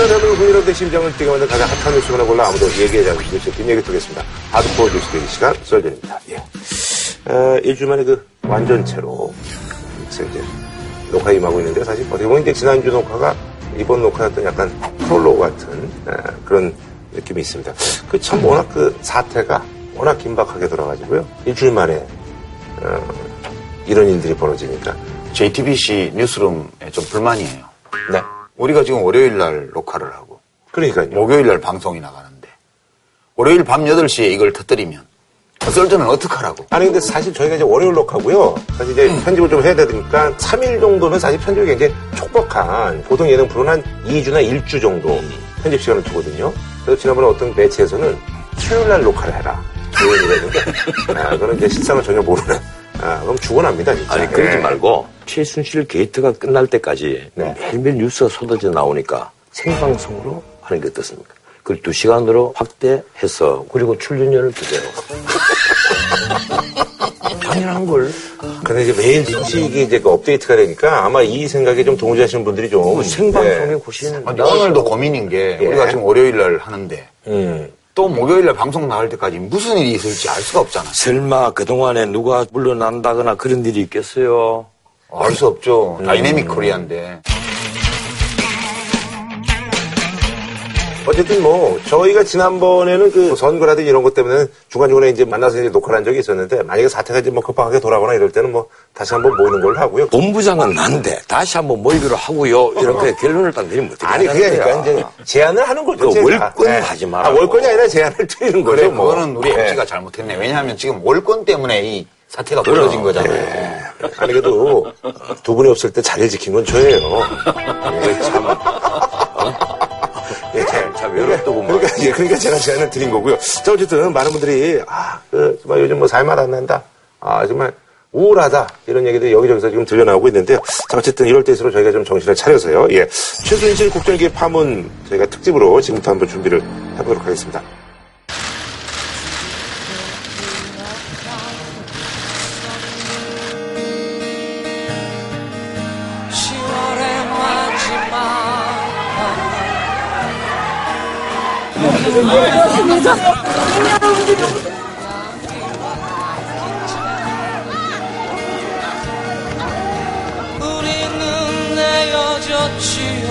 여러분 국민의대 심장을 뛰게 만든 가장 핫한 뉴스거나 골라 아무도 얘기하지 않는 뉴스 뒷얘기 듣겠습니다. 하드코어 뉴스 되기 시간 썰전입니다. 예. 어, 일주일 만에 그 완전체로 이제 녹화 임하고 있는데 사실 어떻게 보면 이제 지난주 녹화가 이번 녹화였던 약간 프롤로그 같은 어, 그런 느낌이 있습니다. 그 참 워낙 그 사태가 워낙 긴박하게 돌아가지고요. 일주일 만에 어, 이런 일들이 벌어지니까 JTBC 뉴스룸에 좀 불만이에요. 네. 우리가 지금 월요일 날 녹화를 하고 그러니까요. 목요일 날 방송이 나가는데 월요일 밤 8시에 이걸 터뜨리면 썰전은 어떡하라고? 아니 근데 사실 저희가 이제 월요일 녹화고요. 사실 이제 편집을 좀 해야 되니까 3일 정도면 사실 편집이 굉장히 촉박한 보통 예능 프로는 한 2주나 1주 정도 편집 시간을 두거든요. 그래서 지난번에 어떤 매체에서는 수요일 날 녹화를 해라. 아, 그거는 이제 실상을 전혀 모르는 아, 그럼 죽어납니다 진짜. 아니 그러지 예. 말고 최순실 게이트가 끝날 때까지 네. 매일매일 뉴스가 쏟아져 나오니까 생방송으로 하는 게 어떻습니까? 그걸 두 시간으로 확대해서 그리고 출연료를 주세요. 당연한 걸. 근데 이제 매일 소식이 이제 그 업데이트가 되니까 아마 이 생각에 좀 동조하시는 분들이 좀그 생방송에 네. 보시는 아니, 오늘도 고민인 게 예. 우리가 지금 월요일 날 하는데 음. 또 목요일 날 방송 나갈 때까지 무슨 일이 있을지 알 수가 없잖아. 설마 그동안에 누가 물러난다거나 그런 일이 있겠어요? 알 수 없죠. 다이내믹 코리아인데. 어쨌든 뭐 저희가 지난번에는 그 선거라든지 이런 것 때문에 중간중간에 이제 만나서 이제 녹화를 한 적이 있었는데 만약에 사태가 이제 뭐 급하게 돌아가거나 이럴 때는 뭐 다시 한번 모이는 걸로 하고요. 본부장은 난데 다시 한번 모이기로 하고요. 이렇게 결론을 딱 내리면 어떻게 아니 그게 거야? 이제 제안을 하는 거죠. 그 제가. 월권 네. 하지 아, 말라고. 월권이 아니라 제안을 드리는 거죠. 그래, 뭐. 그거는 우리 네. MC가 잘못했네. 왜냐하면 지금 월권 때문에 이 사태가 벌어진 거잖아요. 아니 그래도 두 분이 없을 때 자리를 지킨 건 저예요. 예, 참. 예, 참 외롭더구만. 그러니까, 예, 그러니까 제가 제안을 드린 거고요. 자, 어쨌든 많은 분들이, 아, 그, 정말 요즘 뭐 살맛 안 난다. 아, 정말 우울하다. 이런 얘기들이 여기저기서 지금 들려나오고 있는데요. 자, 어쨌든 이럴 때일수록 저희가 좀 정신을 차려서요. 예. 최순실 국정기획 파문 저희가 특집으로 지금부터 한번 준비를 해보도록 하겠습니다. 우리는 내어졌지요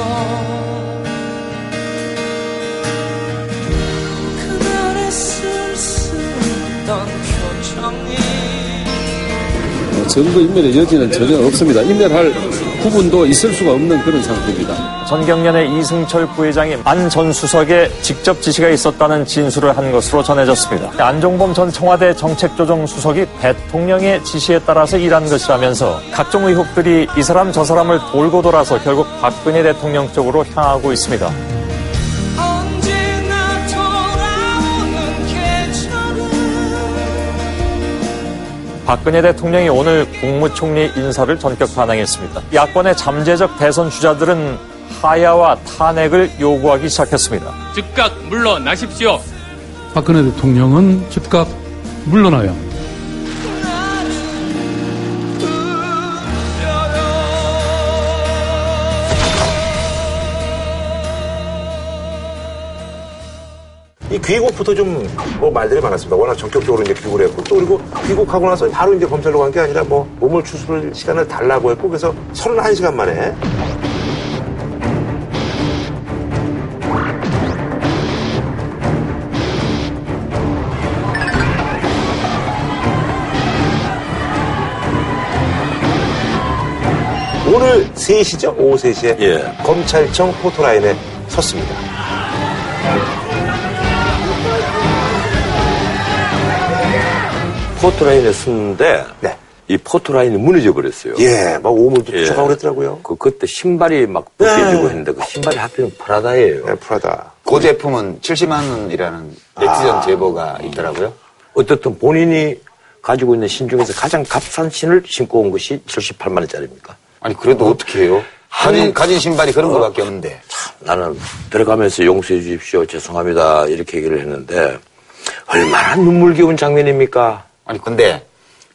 정부 인멸의 여지는 전혀 없습니다. 인멸할 부분도 있을 수가 없는 그런 상태입니다. 전경련의 이승철 부회장이 안 전 수석에 직접 지시가 있었다는 진술을 한 것으로 전해졌습니다. 안종범 전 청와대 정책조정 수석이 대통령의 지시에 따라서 일한 것이라면서 각종 의혹들이 이 사람 저 사람을 돌고 돌아서 결국 박근혜 대통령 쪽으로 향하고 있습니다. 박근혜 대통령이 오늘 국무총리 인사를 전격 반항했습니다. 야권의 잠재적 대선 주자들은 하야와 탄핵을 요구하기 시작했습니다. 즉각 물러나십시오. 박근혜 대통령은 즉각 물러나야 합니다. 이 귀국부터 좀 뭐 말들이 많았습니다. 워낙 전격적으로 이제 귀국을 했고 또 그리고 귀국하고 나서 바로 이제 검찰로 간 게 아니라 뭐 몸을 추스를 시간을 달라고 했고 그래서 31시간 만에 오늘 3시죠? 오후 3시에 예. 검찰청 포토라인에 섰습니다. 포토라인에 섰는데 네. 이 포토라인이 무너져 버렸어요. 예, 막 오물도 예. 추가고 그랬더라고요. 그 그때 신발이 막 벗겨지고 네. 했는데 그 신발이 하필 프라다예요. 네, 프라다. 그 제품은 70만 원이라는 네티즌 제보가 있더라고요. 어떻든 본인이 가지고 있는 신 중에서 가장 값싼 신을 신고 온 것이 78만 원짜리입니까? 아니 그래도 어? 떻게 해요? 가진, 가진 신발이 그런 거밖에 없는데. 나는 들어가면서 용서해 주십시오. 죄송합니다. 이렇게 얘기를 했는데 얼마나 눈물겨운 장면입니까? 아니 근데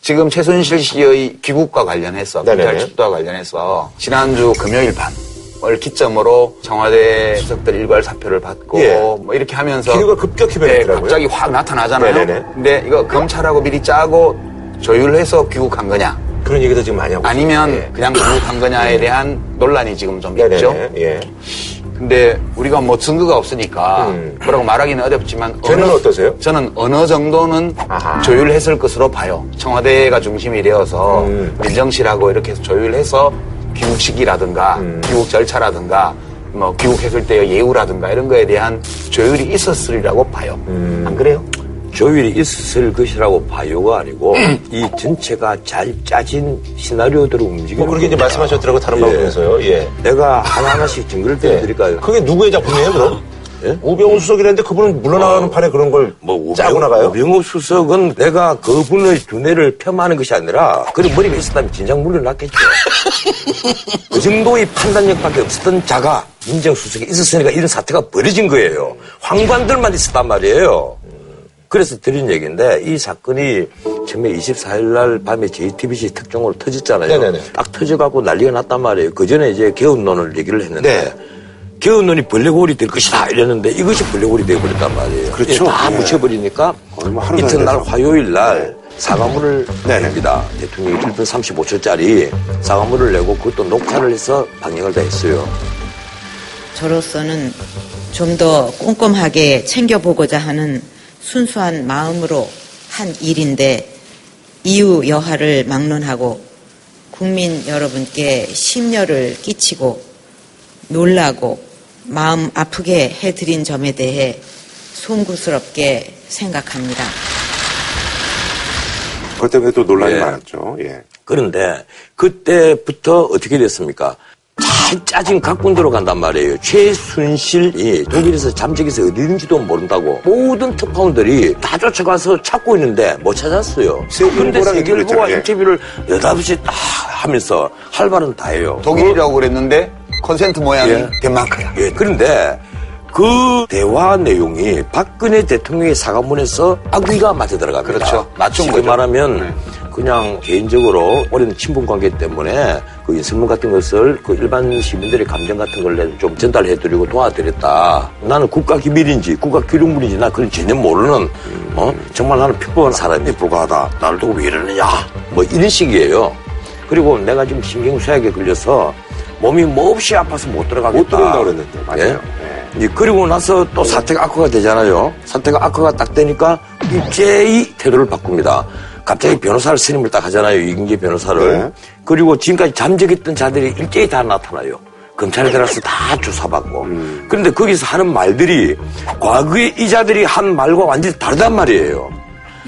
지금 최순실 씨의 귀국과 관련해서 네네. 검찰 출두와 관련해서 지난주 금요일 밤 3월을 기점으로 청와대 수석들 일괄 사표를 받고 예. 뭐 이렇게 하면서 기류가 급격히 네, 변했더라고요. 갑자기 확 나타나잖아요. 네네네. 근데 이거 검찰하고 미리 짜고 조율해서 귀국한 거냐 그런 얘기도 지금 많이 하고 아니면. 예. 그냥 귀국한 거냐에 대한 논란이 지금 좀 있죠. 네네네. 예. 근데 우리가 뭐 증거가 없으니까 음. 뭐라고 말하기는 어렵지만 저는 어떠세요? 저는 어느 정도는 아하. 조율했을 것으로 봐요. 청와대가 중심이 되어서 음. 민정실하고 이렇게 해서 조율해서 귀국 시기라든가 음. 귀국 절차라든가 뭐 귀국했을 때의 예우라든가 이런 거에 대한 조율이 있었으리라고 봐요. 음. 안 그래요? 조율이 있었을 것이라고 봐요가 아니고 이 전체가 잘 짜진 시나리오대로 움직이는 뭐 그렇게 이제. 말씀하셨더라고 다른 예. 방송에서요. 예. 내가 하나하나씩 증거를 대드릴까요? 그게 누구의 작품이에요, 그럼? 예? 우병우 수석이라는데 그분은 물러나가는 판에 그런 걸 뭐 짜고 우병우- 나가요? 우병우 수석은 내가 그분의 두뇌를 폄하하는 것이 아니라 그런 머리가 있었다면 진작 물러났겠죠. 그 정도의 판단력밖에 없었던 자가 민정수석이 있었으니까 이런 사태가 벌어진 거예요. 황관들만 있었단 말이에요. 그래서 드린 얘기인데 이 사건이 처음에 24일 날 밤에 JTBC 특종으로 터졌잖아요. 네네네. 딱 터져갖고 난리가 났단 말이에요. 그 전에 이제 개헌론을 얘기를 했는데 네. 개헌론이 벌레골이 될 것이다 이랬는데 이것이 벌레골이 되어버렸단 말이에요. 그렇죠. 다 예. 묻혀버리니까 이튿날. 화요일 날 사과문을 네네. 냅니다. 대통령이 1분 35초짜리 사과문을 내고 그것도 녹화를 해서 방영을 다 했어요. 저로서는 좀 더 꼼꼼하게 챙겨보고자 하는 순수한 마음으로 한 일인데 이유 여하를 막론하고 국민 여러분께 심려를 끼치고 놀라고 마음 아프게 해드린 점에 대해 송구스럽게 생각합니다. 그것 때문에 또 논란이 예. 많았죠. 예. 그런데 그때부터 어떻게 됐습니까? 잘 짜진 각본대로 간단 말이에요. 최순실이 독일에서 잠적해서 어디 있는지도 모른다고 모든 특파원들이 다 쫓아가서 찾고 있는데 못 찾았어요. 그런데. 예. 인터뷰를 여다섯이 딱 하면서 할 말은 다 해요. 독일이라고 그랬는데 컨센트 모양이 예. 덴마크야. 예, 그런데 그 대화 내용이 박근혜 대통령의 사과문에서 악의가 맞아 들어갑니다. 그렇죠. 맞춘 거죠. 말하면 네. 그냥 개인적으로 오랜 친분 관계 때문에 그 인선문 같은 것을 그 일반 시민들의 감정 같은 걸 좀 전달해드리고 도와드렸다. 나는 국가 기밀인지 국가 기록물인지 나 그건 전혀 모르는 어 정말 나는 평범한 사람에 불과하다. 나를 두고 왜 이러느냐 뭐 이런 식이에요. 그리고 내가 지금 신경쇠약에 걸려서 몸이 몹시 아파서 못 들어가겠다. 못 들어온다고 그랬는데, 맞아요. 예? 예, 그리고 나서 또 사태가 악화가 되잖아요. 사태가 악화가 딱 되니까 일제히 태도를 바꿉니다. 갑자기 변호사를 선임을 딱 하잖아요. 이경재 변호사를. 네. 그리고 지금까지 잠적했던 자들이 일제히 다 나타나요. 검찰에 들어가서 다 조사받고. 음. 그런데 거기서 하는 말들이 과거에 이 자들이 한 말과 완전히 다르단 말이에요.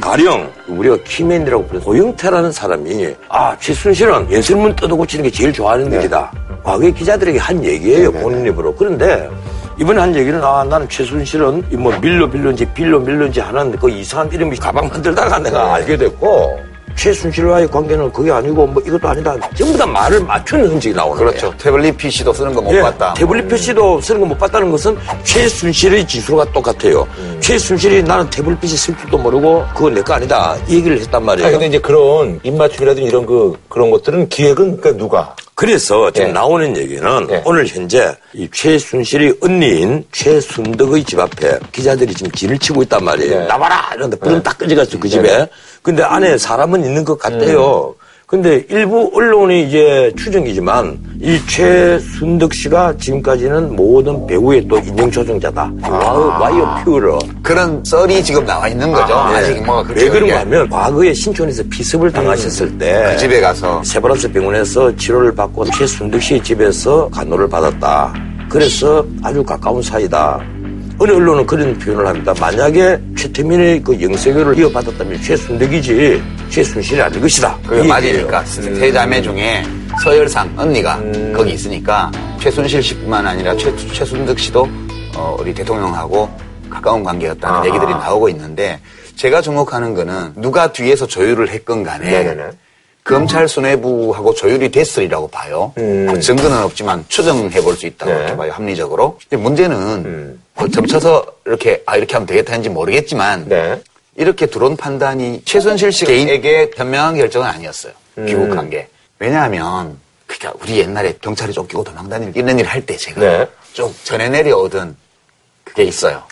가령 우리가 키맨이라고 부르는 고영태라는 사람이 아 최순실은 연설문 뜯어고치는 게 제일 좋아하는 일이다. 과거의 기자들에게 한 얘기예요 네네. 본인 입으로. 그런데 이번에 한 얘기는 아 나는 최순실은 이뭐 밀로 빌런지 빌로 밀런지 하는 그 이상한 이름이 가방 만들다가 내가 알게 됐고 최순실과의 관계는 그게 아니고 뭐 이것도 아니다. 전부 다 말을 맞추는 흔적이 나오는 그렇죠. 거예요. 태블릿 PC도 쓰는 거못 예, 봤다. 태블릿 PC도 쓰는 거 못 봤다는 것은 최순실의 지수가 똑같아요. 음. 최순실이 나는 태블릿 PC 쓸 줄도 모르고 그거 내거 아니다. 이 얘기를 했단 말이에요. 아 근데 이제 그런 입맞춤이라든지 이런 그, 그런 것들은 기획은 그러니까 누가? 그래서 지금 예. 나오는 얘기는 예. 오늘 현재 이 최순실이 언니인 최순덕의 집 앞에 기자들이 지금 진을 치고 있단 말이에요. 네. 나와라! 이런데 불은 딱 꺼져갔죠, 그 집에. 근데 안에 사람은 있는 것 같아요. 음. 근데 일부 언론이 이제 추정이지만 이 최순덕 씨가 지금까지는 모든 배우의 또 조종자다. 아. 와이어, 퓨러. 그런 썰이 지금 나와 있는 거죠. 예. 아, 직 뭐가 왜 그런가 그게 하면 과거에 신촌에서 피습을 당하셨을 때그 집에 가서 세브란스 병원에서 치료를 받고 최순득 씨의 집에서 간호를 받았다. 그래서 아주 가까운 사이다. 어느 언론은 그런 표현을 합니다. 만약에 최태민의 그 영세교를 이어받았다면 최순덕이지 최순실이 아닐 것이다. 그게 이 맞으니까. 세 자매 중에 서열상 언니가 거기 있으니까 최순실 씨뿐만 아니라 최, 최순득 씨도 어, 우리 대통령하고 가까운 관계였다는 아하. 얘기들이 나오고 있는데 제가 주목하는 거는 누가 뒤에서 조율을 했건 간에 네네네. 검찰 수뇌부하고 조율이 됐으리라고 봐요. 음. 증거는 없지만 추정해 볼 수 있다고 네. 봐요, 합리적으로. 근데 문제는 음. 뭐 점쳐서 이렇게, 아, 이렇게 하면 되겠다 했는지 모르겠지만 네. 이렇게 들어온 판단이 최순실 씨 개인에게 현명한 결정은 아니었어요. 음. 귀국한 게. 왜냐하면 그 그러니까 우리 옛날에 경찰에 쫓기고 도망다니는 이런 일 할 때 제가 네. 좀 전해 내려오던 그게 있어요.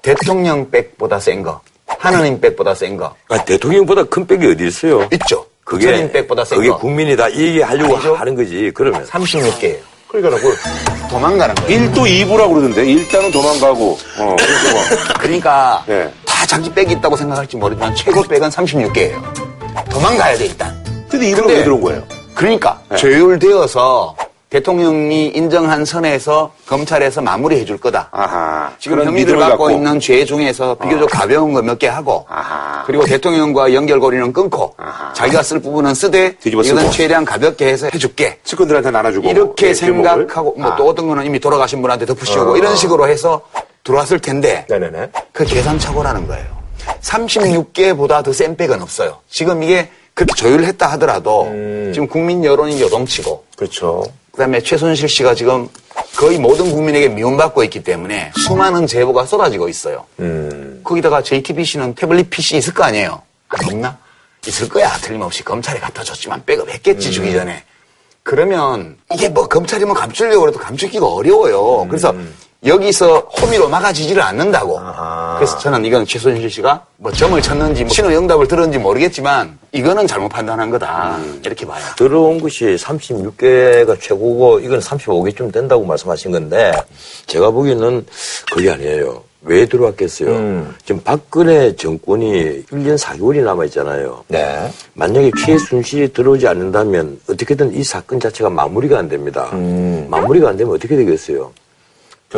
대통령 백보다 센 거, 하느님 백보다 센 거 아, 대통령보다 큰 백이 어디 있어요? 있죠. 그게 백보다 센 그게 거. 국민이 다 얘기하려고 아니죠? 하는 거지. 그러면 36개예요. 그러니까 그 도망가는 거예요. 1도 2부라고 그러던데 일단은 도망가고 어, 그러니까 네. 다 자기 백이 있다고 생각할지 모르지만 최고 백은 36개예요. 도망가야 돼 일단. 근데 2부로 근데 왜 들어온 거예요? 그러니까 네. 조율되어서 대통령이 인정한 선에서 검찰에서 마무리해 줄 거다. 아하. 지금 혐의를 갖고 갖고. 있는 죄 중에서 비교적 가벼운 거 몇 개 하고 아하. 그리고 대통령과 연결고리는 끊고 아하. 자기가 쓸 부분은 쓰되 쓰고. 최대한 가볍게 해서 해줄게. 측근들한테 나눠주고 이렇게 예, 제목을. 생각하고 뭐 아. 또 어떤 거는 이미 돌아가신 분한테 덮으시고 어. 이런 식으로 해서 들어왔을 텐데 네네네. 그 계산착오라는 거예요. 36개보다 더 센 백은 없어요. 지금 이게 그렇게 조율했다 하더라도 음. 지금 국민 여론이 요동치고 그렇죠. 그다음에 최순실 씨가 지금 거의 모든 국민에게 미움받고 있기 때문에 수많은 제보가 쏟아지고 있어요. 음. 거기다가 JTBC는 태블릿 PC 있을 거 아니에요? 안 없나? 있을 거야. 틀림없이 검찰에 갖다 줬지만 백업했겠지 주기 전에. 그러면 이게 뭐 검찰이면 감추려고 해도 감추기가 어려워요. 그래서 여기서 호미로 막아지지를 않는다고. 아하. 그래서 저는 이건 최순실 씨가 뭐 점을 쳤는지 뭐 신호 응답을 들었는지 모르겠지만 이거는 잘못 판단한 거다. 이렇게 봐요. 들어온 것이 36개가 최고고 이건 35개쯤 된다고 말씀하신 건데 제가 보기에는 그게 아니에요. 왜 들어왔겠어요? 음. 지금 박근혜 정권이 1년 4개월이 남아있잖아요. 네. 만약에 최순실이 들어오지 않는다면 어떻게든 이 사건 자체가 마무리가 안 됩니다. 음. 마무리가 안 되면 어떻게 되겠어요?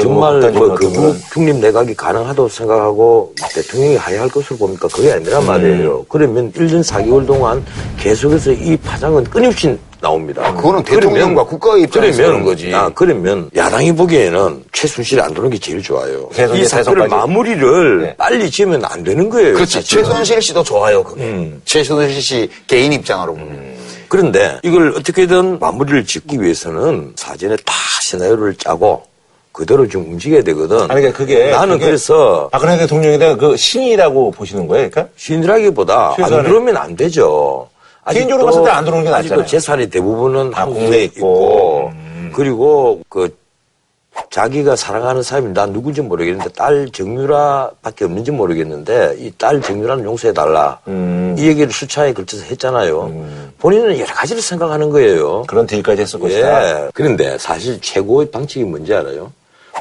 정말 극단적으로 뭐그 중립 내각이 가능하다고 생각하고 대통령이 하야할 것으로 보니까 그게 아니란 음. 말이에요. 그러면 1년 4개월 동안 계속해서 이 파장은 끊임없이 나옵니다. 그거는 대통령과 국가의 입장에서 그런 거지. 아, 그러면 야당이 보기에는 최순실이 안 들어오는 게 제일 좋아요. 이 사건을. 마무리를 네. 빨리 지으면 안 되는 거예요. 그렇지. 사실은. 최순실 씨도 좋아요, 그게. 음. 최순실 씨 개인 입장으로 보면. 그런데 이걸 어떻게든 마무리를 짓기 위해서는 사전에 다 시나리오를 짜고 그대로 좀 움직여야 되거든. 아니, 그러니까 그게- 나는 그게- 그래서 박근혜 대통령에 대한 그 신이라고 보시는 거예요, 그러니까? 신이라기보다 안 최소한의- 들어오면 안 되죠. 개인적으로 봤을 때 안 들어오는 게 낫잖아요. 재산이 대부분은 아, 한국에 있고, 있고. 음. 그리고 그 자기가 사랑하는 사람이 난 누군지 모르겠는데 딸 정유라밖에 없는지 모르겠는데 이 딸 정유라는 용서해 달라. 음. 이 얘기를 수차에 걸쳐서 했잖아요. 본인은 여러 가지를 생각하는 거예요. 그런 딜까지 했을 것이다. 예. 그런데 사실 최고의 방식이 뭔지 알아요?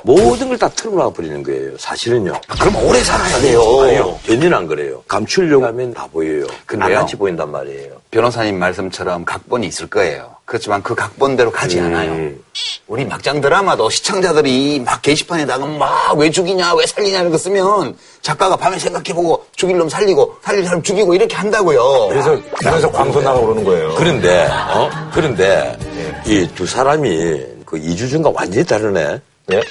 모든 걸다 털어놔 버리는 거예요. 사실은요. 그럼 오래 살아야 돼요. 아니요. 전혀 안 그래요. 감추려고 하면 다 보여요. 근데요. 나같이 보인단 말이에요. 변호사님 말씀처럼 각본이 있을 거예요. 그렇지만 그 각본대로 가지 음. 않아요. 우리 막장 드라마도 시청자들이 막 게시판에다가 막 왜 죽이냐, 왜 살리냐 이런 거 쓰면 작가가 밤에 생각해보고 죽일 놈 살리고 살릴 사람 죽이고 이렇게 한다고요. 그래서, 그래서 광선 나가고 그러는 거예요. 그런데, 어? 그런데, 이 두 사람이 그 이주준과 완전히 다르네. 예.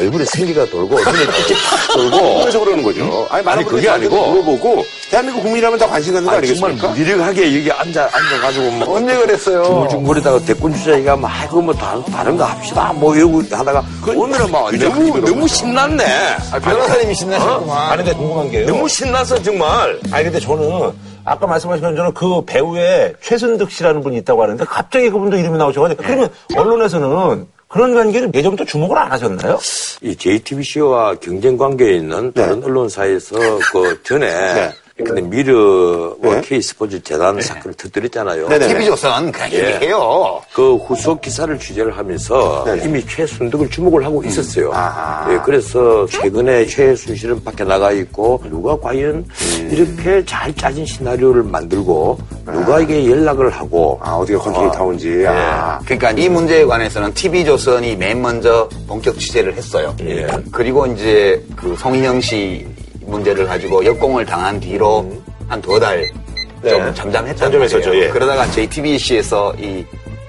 얼굴에 생기가 돌고, 눈에 삐쩍 팍 돌고. 그래서 그러는 거죠. 아니, 많은 아니, 분들이 그게 아니고. 물어보고, 대한민국 국민이라면 다 관심 갖는 거 아니, 정말 아니겠습니까? 무기력하게 여기 앉아, 앉아가지고 뭐. 언제 그랬어요? 중얼중얼거리다가 대권 주자기가 막, 아이고, 뭐, 다른, 다른 거 합시다. 뭐, 이러고 하다가, 오늘은 막, 너무, 너무 신났네. 아, 변호사님이 신나셨구만. 아니, 근데 궁금한 게요. 너무 신나서 정말. 아니, 근데 저는, 아까 말씀하신 것처럼 그 배우에 최순득 씨라는 분이 있다고 하는데, 갑자기 그분도 이름이 나오셔가지고, 그러면 언론에서는 그런 관계를 예전부터 주목을 안 하셨나요? 이 JTBC와 경쟁 관계에 있는 다른 언론사에서 그 전에 근데 미르와 네. K스포츠 재단 사건을 터뜨렸잖아요. 네네. TV조선 그냥 예. 얘기해요. 그 후속 기사를 취재를 하면서 네네. 이미 최순득을 주목을 하고 있었어요. 아하. 예, 그래서 최근에 최순실은 밖에 나가 있고 누가 과연 이렇게 잘 짜진 시나리오를 만들고 누가 이게 연락을 하고 아, 어디가 컨택이 닿은지. 아. 그러니까 이 문제에 관해서는 TV조선이 맨 먼저 본격 취재를 했어요. 예. 그리고 이제 그 송희영 씨 문제를 가지고 역공을 당한 뒤로 한두 달 좀 네. 잠잠했단 잠잠했었죠. 예. 그러다가 JTBC에서 이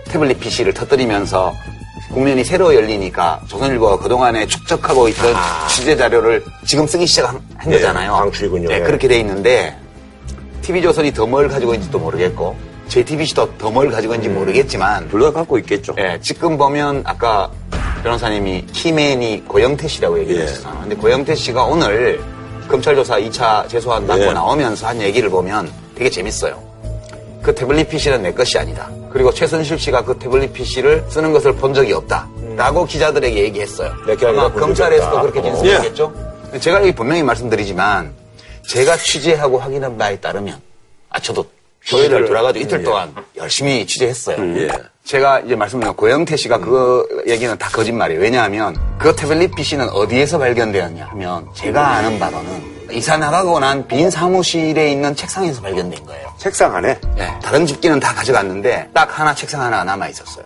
태블릿 PC를 터뜨리면서 국면이 새로 열리니까 조선일보가 그동안에 축적하고 있던 취재 자료를 지금 쓰기 시작한 한 예, 거잖아요. 방출이군요. 네, 예. 그렇게 돼 있는데 TV조선이 더 뭘 가지고 있는지도 모르겠고 JTBC도 더 뭘 가지고 있는지 모르겠지만 둘 다 갖고 있겠죠. 예, 지금 보면 아까 변호사님이 키맨이 고영태 씨라고 얘기를 예. 했었잖아요. 근데 고영태 씨가 오늘 검찰 조사 2차 재소한 받고 예. 나오면서 한 얘기를 보면 되게 재밌어요. 그 태블릿 PC는 내 것이 아니다. 그리고 최순실 씨가 그 태블릿 PC를 쓰는 것을 본 적이 없다. 라고 기자들에게 얘기했어요. 아마 검찰에서도. 그렇게 어. 진술했겠죠. 제가 여기 분명히 말씀드리지만 제가 취재하고 확인한 바에 따르면 아 저도 조회를 돌아가지고 이틀 동안 열심히 취재했어요. 예. 제가 이제 말씀드린 고영태 씨가 그 얘기는 다 거짓말이에요. 왜냐하면 그 태블릿 PC는 어디에서 발견되었냐 하면 제가 아는 바로는 이사 나가고 난 빈 사무실에 있는 책상에서 발견된 거예요. 책상 안에 네, 다른 집기는 다 가져갔는데 딱 하나 책상 하나가 남아 있었어요.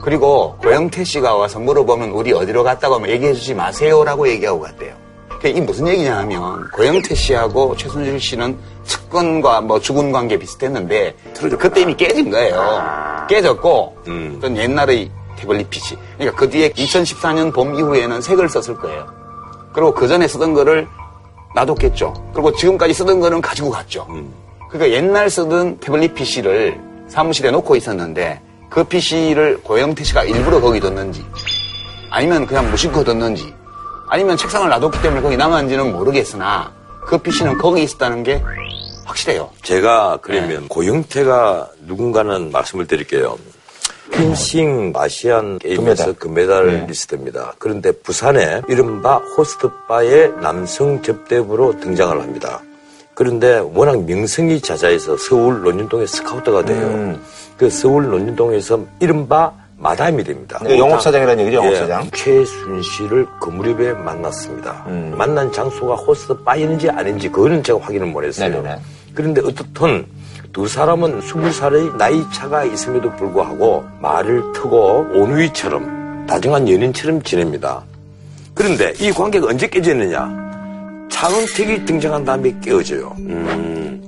그리고 고영태 씨가 와서 물어보면 우리 어디로 갔다고 하면 얘기해 주지 마세요라고 얘기하고 갔대요. 이 무슨 얘기냐 하면 고영태 씨하고 최순실 씨는 측근과 뭐 주군 관계 비슷했는데 그때 이미 깨진 거예요. 깨졌고 어떤 옛날의 태블릿 PC. 그러니까 그 뒤에 2014년 봄 이후에는 색을 썼을 거예요. 그리고 그 전에 쓰던 거를 놔뒀겠죠. 그리고 지금까지 쓰던 거는 가지고 갔죠. 그러니까 옛날 쓰던 태블릿 PC를 사무실에 놓고 있었는데 그 PC를 고영태 씨가 일부러 거기 뒀는지 아니면 그냥 무심코 뒀는지 아니면 책상을 놔뒀기 때문에 거기 남았는지는 모르겠으나 그 PC는 거기 있었다는 게 확실해요. 제가 그러면 고영태가 누군가는 말씀을 드릴게요. 펜싱 아시안 게임에서 금메달 리스트입니다. 그런데 부산에 이른바 호스트바의 남성 접대부로 등장을 합니다. 그런데 워낙 명성이 자자해서 서울 논현동에 스카우트가 돼요. 그 서울 논현동에서 이른바 마담이 됩니다. 네, 영업사장이라는 얘기죠, 영업사장. 예, 최순 씨를 그 무렵에 만났습니다. 만난 장소가 호스트바였는지 아닌지 그거는 제가 확인을 못 했어요. 네네네. 그런데 어떻든 두 사람은 스무 살의 나이 차가 있음에도 불구하고 말을 트고 온누이처럼 다정한 연인처럼 지냅니다. 그런데 이 관계가 언제 깨졌느냐? 차은택이 등장한 다음에 깨어져요.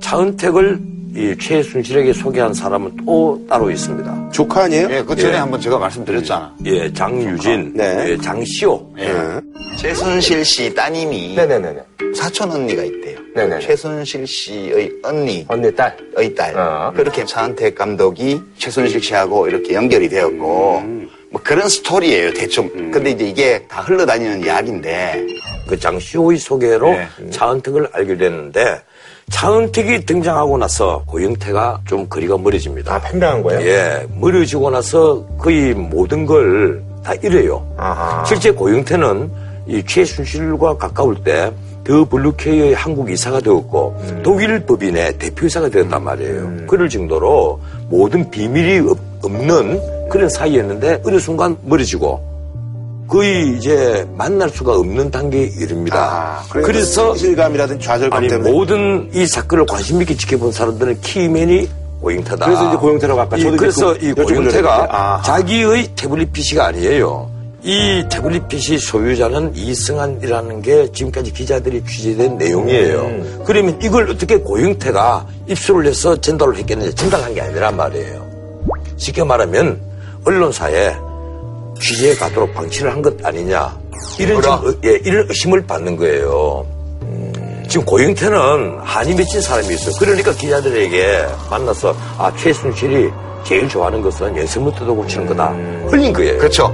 차은택을 이 최순실에게 소개한 사람은 또 따로 있습니다. 조카 아니에요? 예, 그 전에 한번 제가 말씀드렸잖아. 예, 장유진, 네. 예, 장시호. 예. 최순실 씨 따님이 네네네네. 사촌 언니가 있대요. 네네. 최순실 씨의 언니. 언니 딸. 의 딸. 어. 그렇게 차은택 감독이 최순실 씨하고 이렇게 연결이 되었고, 음. 뭐 그런 스토리예요, 대충. 근데 이제 이게 다 흘러다니는 이야기인데, 그 장시호의 소개로 네. 차은택을 알게 됐는데 차은택이 등장하고 나서 고영태가 좀 거리가 멀어집니다. 아, 판명한 거예요? 예, 멀어지고 나서 거의 모든 걸 다 잃어요. 아하. 실제 고영태는 이 최순실과 가까울 때 더 블루케이의 한국 이사가 되었고 음. 독일 법인의 대표이사가 되었단 말이에요. 그럴 정도로 모든 비밀이 없, 없는 그런 사이였는데 어느 순간 멀어지고 거의 이제 만날 수가 없는 단계에 이릅니다. 아, 그래서 실감이라든지 좌절감 아니 때문에 모든 이 사건을 관심 있게 지켜본 사람들은 키맨이 고영태다. 그래서 이제 아까 이, 저도 그래서 그- 이 고영태가. 자기의 태블릿 PC가 아니에요. 이 태블릿 PC 소유자는 이승환이라는 게 지금까지 기자들이 취재된 내용이에요. 음. 그러면 이걸 어떻게 고영태가 입수를 해서 전달을 했겠느냐? 전달한 게 아니란 말이에요. 쉽게 말하면 언론사에 취재에 가도록 방치를 한 것 아니냐. 이런? 지금 의- 예, 이런 의심을 받는 거예요. 지금 고영태는 한이 맺힌 사람이었어요. 그러니까 기자들에게 만나서 아 최순실이 제일 좋아하는 것은 연쇄무트도 고치는 거다. 흘린 거예요. 그렇죠.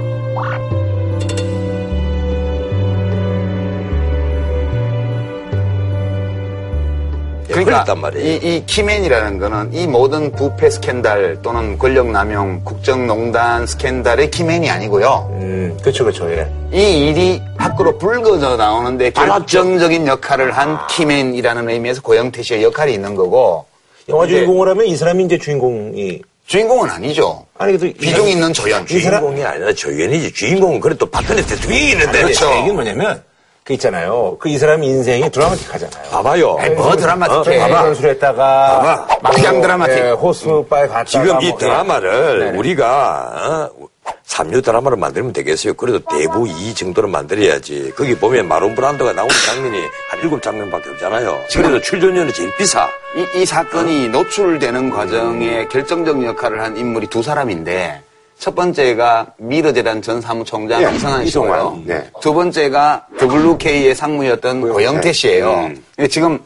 그러니까 흘렸단 말이에요. 이, 이 key man이라는 거는 이 모든 부패 스캔들 또는 권력남용, 국정농단 스캔들의 key man이 아니고요. 음, 그렇죠, 그렇죠. 예. 이 일이 밖으로 불거져 나오는데. 결정적인 역할을 한 key man이라는 의미에서 고영태 씨의 역할이 있는 거고 영화 주인공을 하면 이 사람이 이제 주인공이 주인공은 아니죠. 아니 그래도 비중 있는 조연. 주인공이 아니라 조연이지. 주인공은 그래도 박근혜 대통령이 있는데. 그렇죠. 이게 뭐냐면 그 있잖아요. 그 이 사람 인생이 드라마틱하잖아요. 봐봐요. 아이, 뭐 드라마틱해. 어, 선수를 했다가 봐봐. 막장 드라마틱. 예, 호수바에 갔다가 지금 이 뭐, 드라마를 네네. 우리가 어, 삼류 드라마를 만들면 되겠어요. 그래도 대부 이 정도는 만들어야지. 거기 보면 마론 브란드가 나오는 장면이 한 일곱 장면밖에 없잖아요. 그래도 출연료는 제일 비싸. 이, 이 사건이 노출되는 과정에 결정적 역할을 한 인물이 두 사람인데 첫 번째가 미르재단 전 사무총장 예, 이성환. 씨고요. 네. 두 번째가 WK의 상무였던 고영태. 씨예요. 음. 근데 지금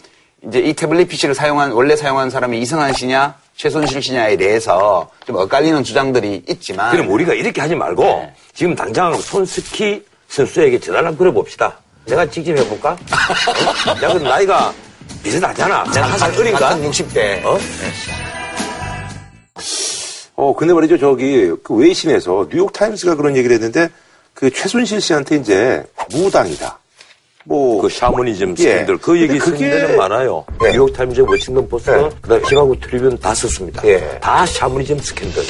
이제 이 태블릿 PC를 사용한 원래 사용한 사람이 이성환 씨냐 최순실 씨냐에 대해서 좀 엇갈리는 주장들이 있지만 그럼 우리가 이렇게 하지 말고 네. 지금 당장 손스키 선수에게 전화를 한번 걸어봅시다. 내가 직접 해볼까? 어? 야, 그 나이가 비슷하잖아. 내가 한살 어린가? 한 60대. 어? 어, 근데 말이죠. 저기, 그 외신에서 뉴욕타임스가 그런 얘기를 했는데, 그 최순실 씨한테 이제 무당이다. 뭐. 그 샤머니즘 예. 스캔들 그 근데 얘기 쓴 그게- 데는 많아요. 예. 뉴욕타임즈, 워싱턴 포스트, 예. 그 다음 시카고 트리뷴 다 썼습니다. 예. 다 샤머니즘 스캔들.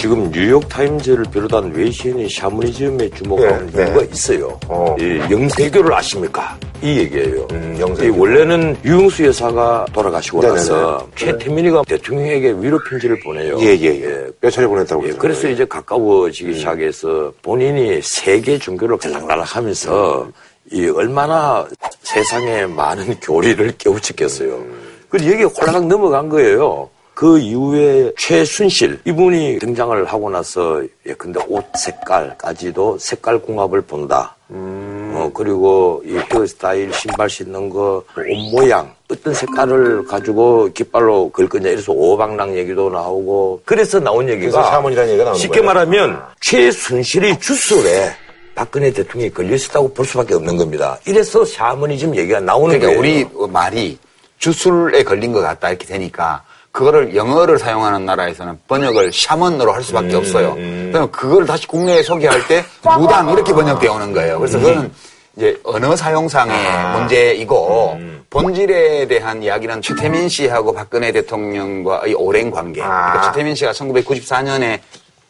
지금 뉴욕타임즈를 비롯한 외신이 샤머니즘에 주목하는 예, 이유가 예. 있어요. 어. 이 영세교를 아십니까? 이 얘기예요. 음, 영세교. 이 원래는 육영수 여사가 돌아가시고 네네네. 나서 최태민이가 대통령에게 위로 편지를 보내요. 예, 예, 예. 몇 차례 보냈다고 예. 그래서 이제 가까워지기 시작해서 본인이 세계 종교를 들락날락 하면서 이 얼마나 세상에 많은 교리를 깨우쳤겠어요. 그래서 여기에 홀라락 넘어간 거예요. 그 이후에 최순실 이분이 등장을 하고 나서 예 근데 옷 색깔까지도 색깔 궁합을 본다. 어 그리고 이 헤어스타일 신발 신는 거 옷 모양 어떤 색깔을 가지고 깃발로 걸 거냐 이래서 오방랑 얘기도 나오고 그래서 나온 얘기가 그래서 샤머니라는 얘기가 나오는 쉽게 거예요. 말하면 최순실이 주술에 박근혜 대통령이 걸렸었다고 볼 수밖에 없는 겁니다. 이래서 샤머니즘 얘기가 나오는 그러니까 거예요. 우리 어, 말이 주술에 걸린 것 같다 이렇게 되니까 그거를 영어를 사용하는 나라에서는 번역을 샤먼으로 할 수밖에 없어요. 그러면 그걸 다시 국내에 소개할 때 무당 이렇게 번역되어 오는 거예요. 그래서 그거는 이제 언어 사용상의 문제이고 본질에 대한 이야기는 최태민 씨하고 박근혜 대통령과의 오랜 관계. 그러니까 최태민 씨가 1994년에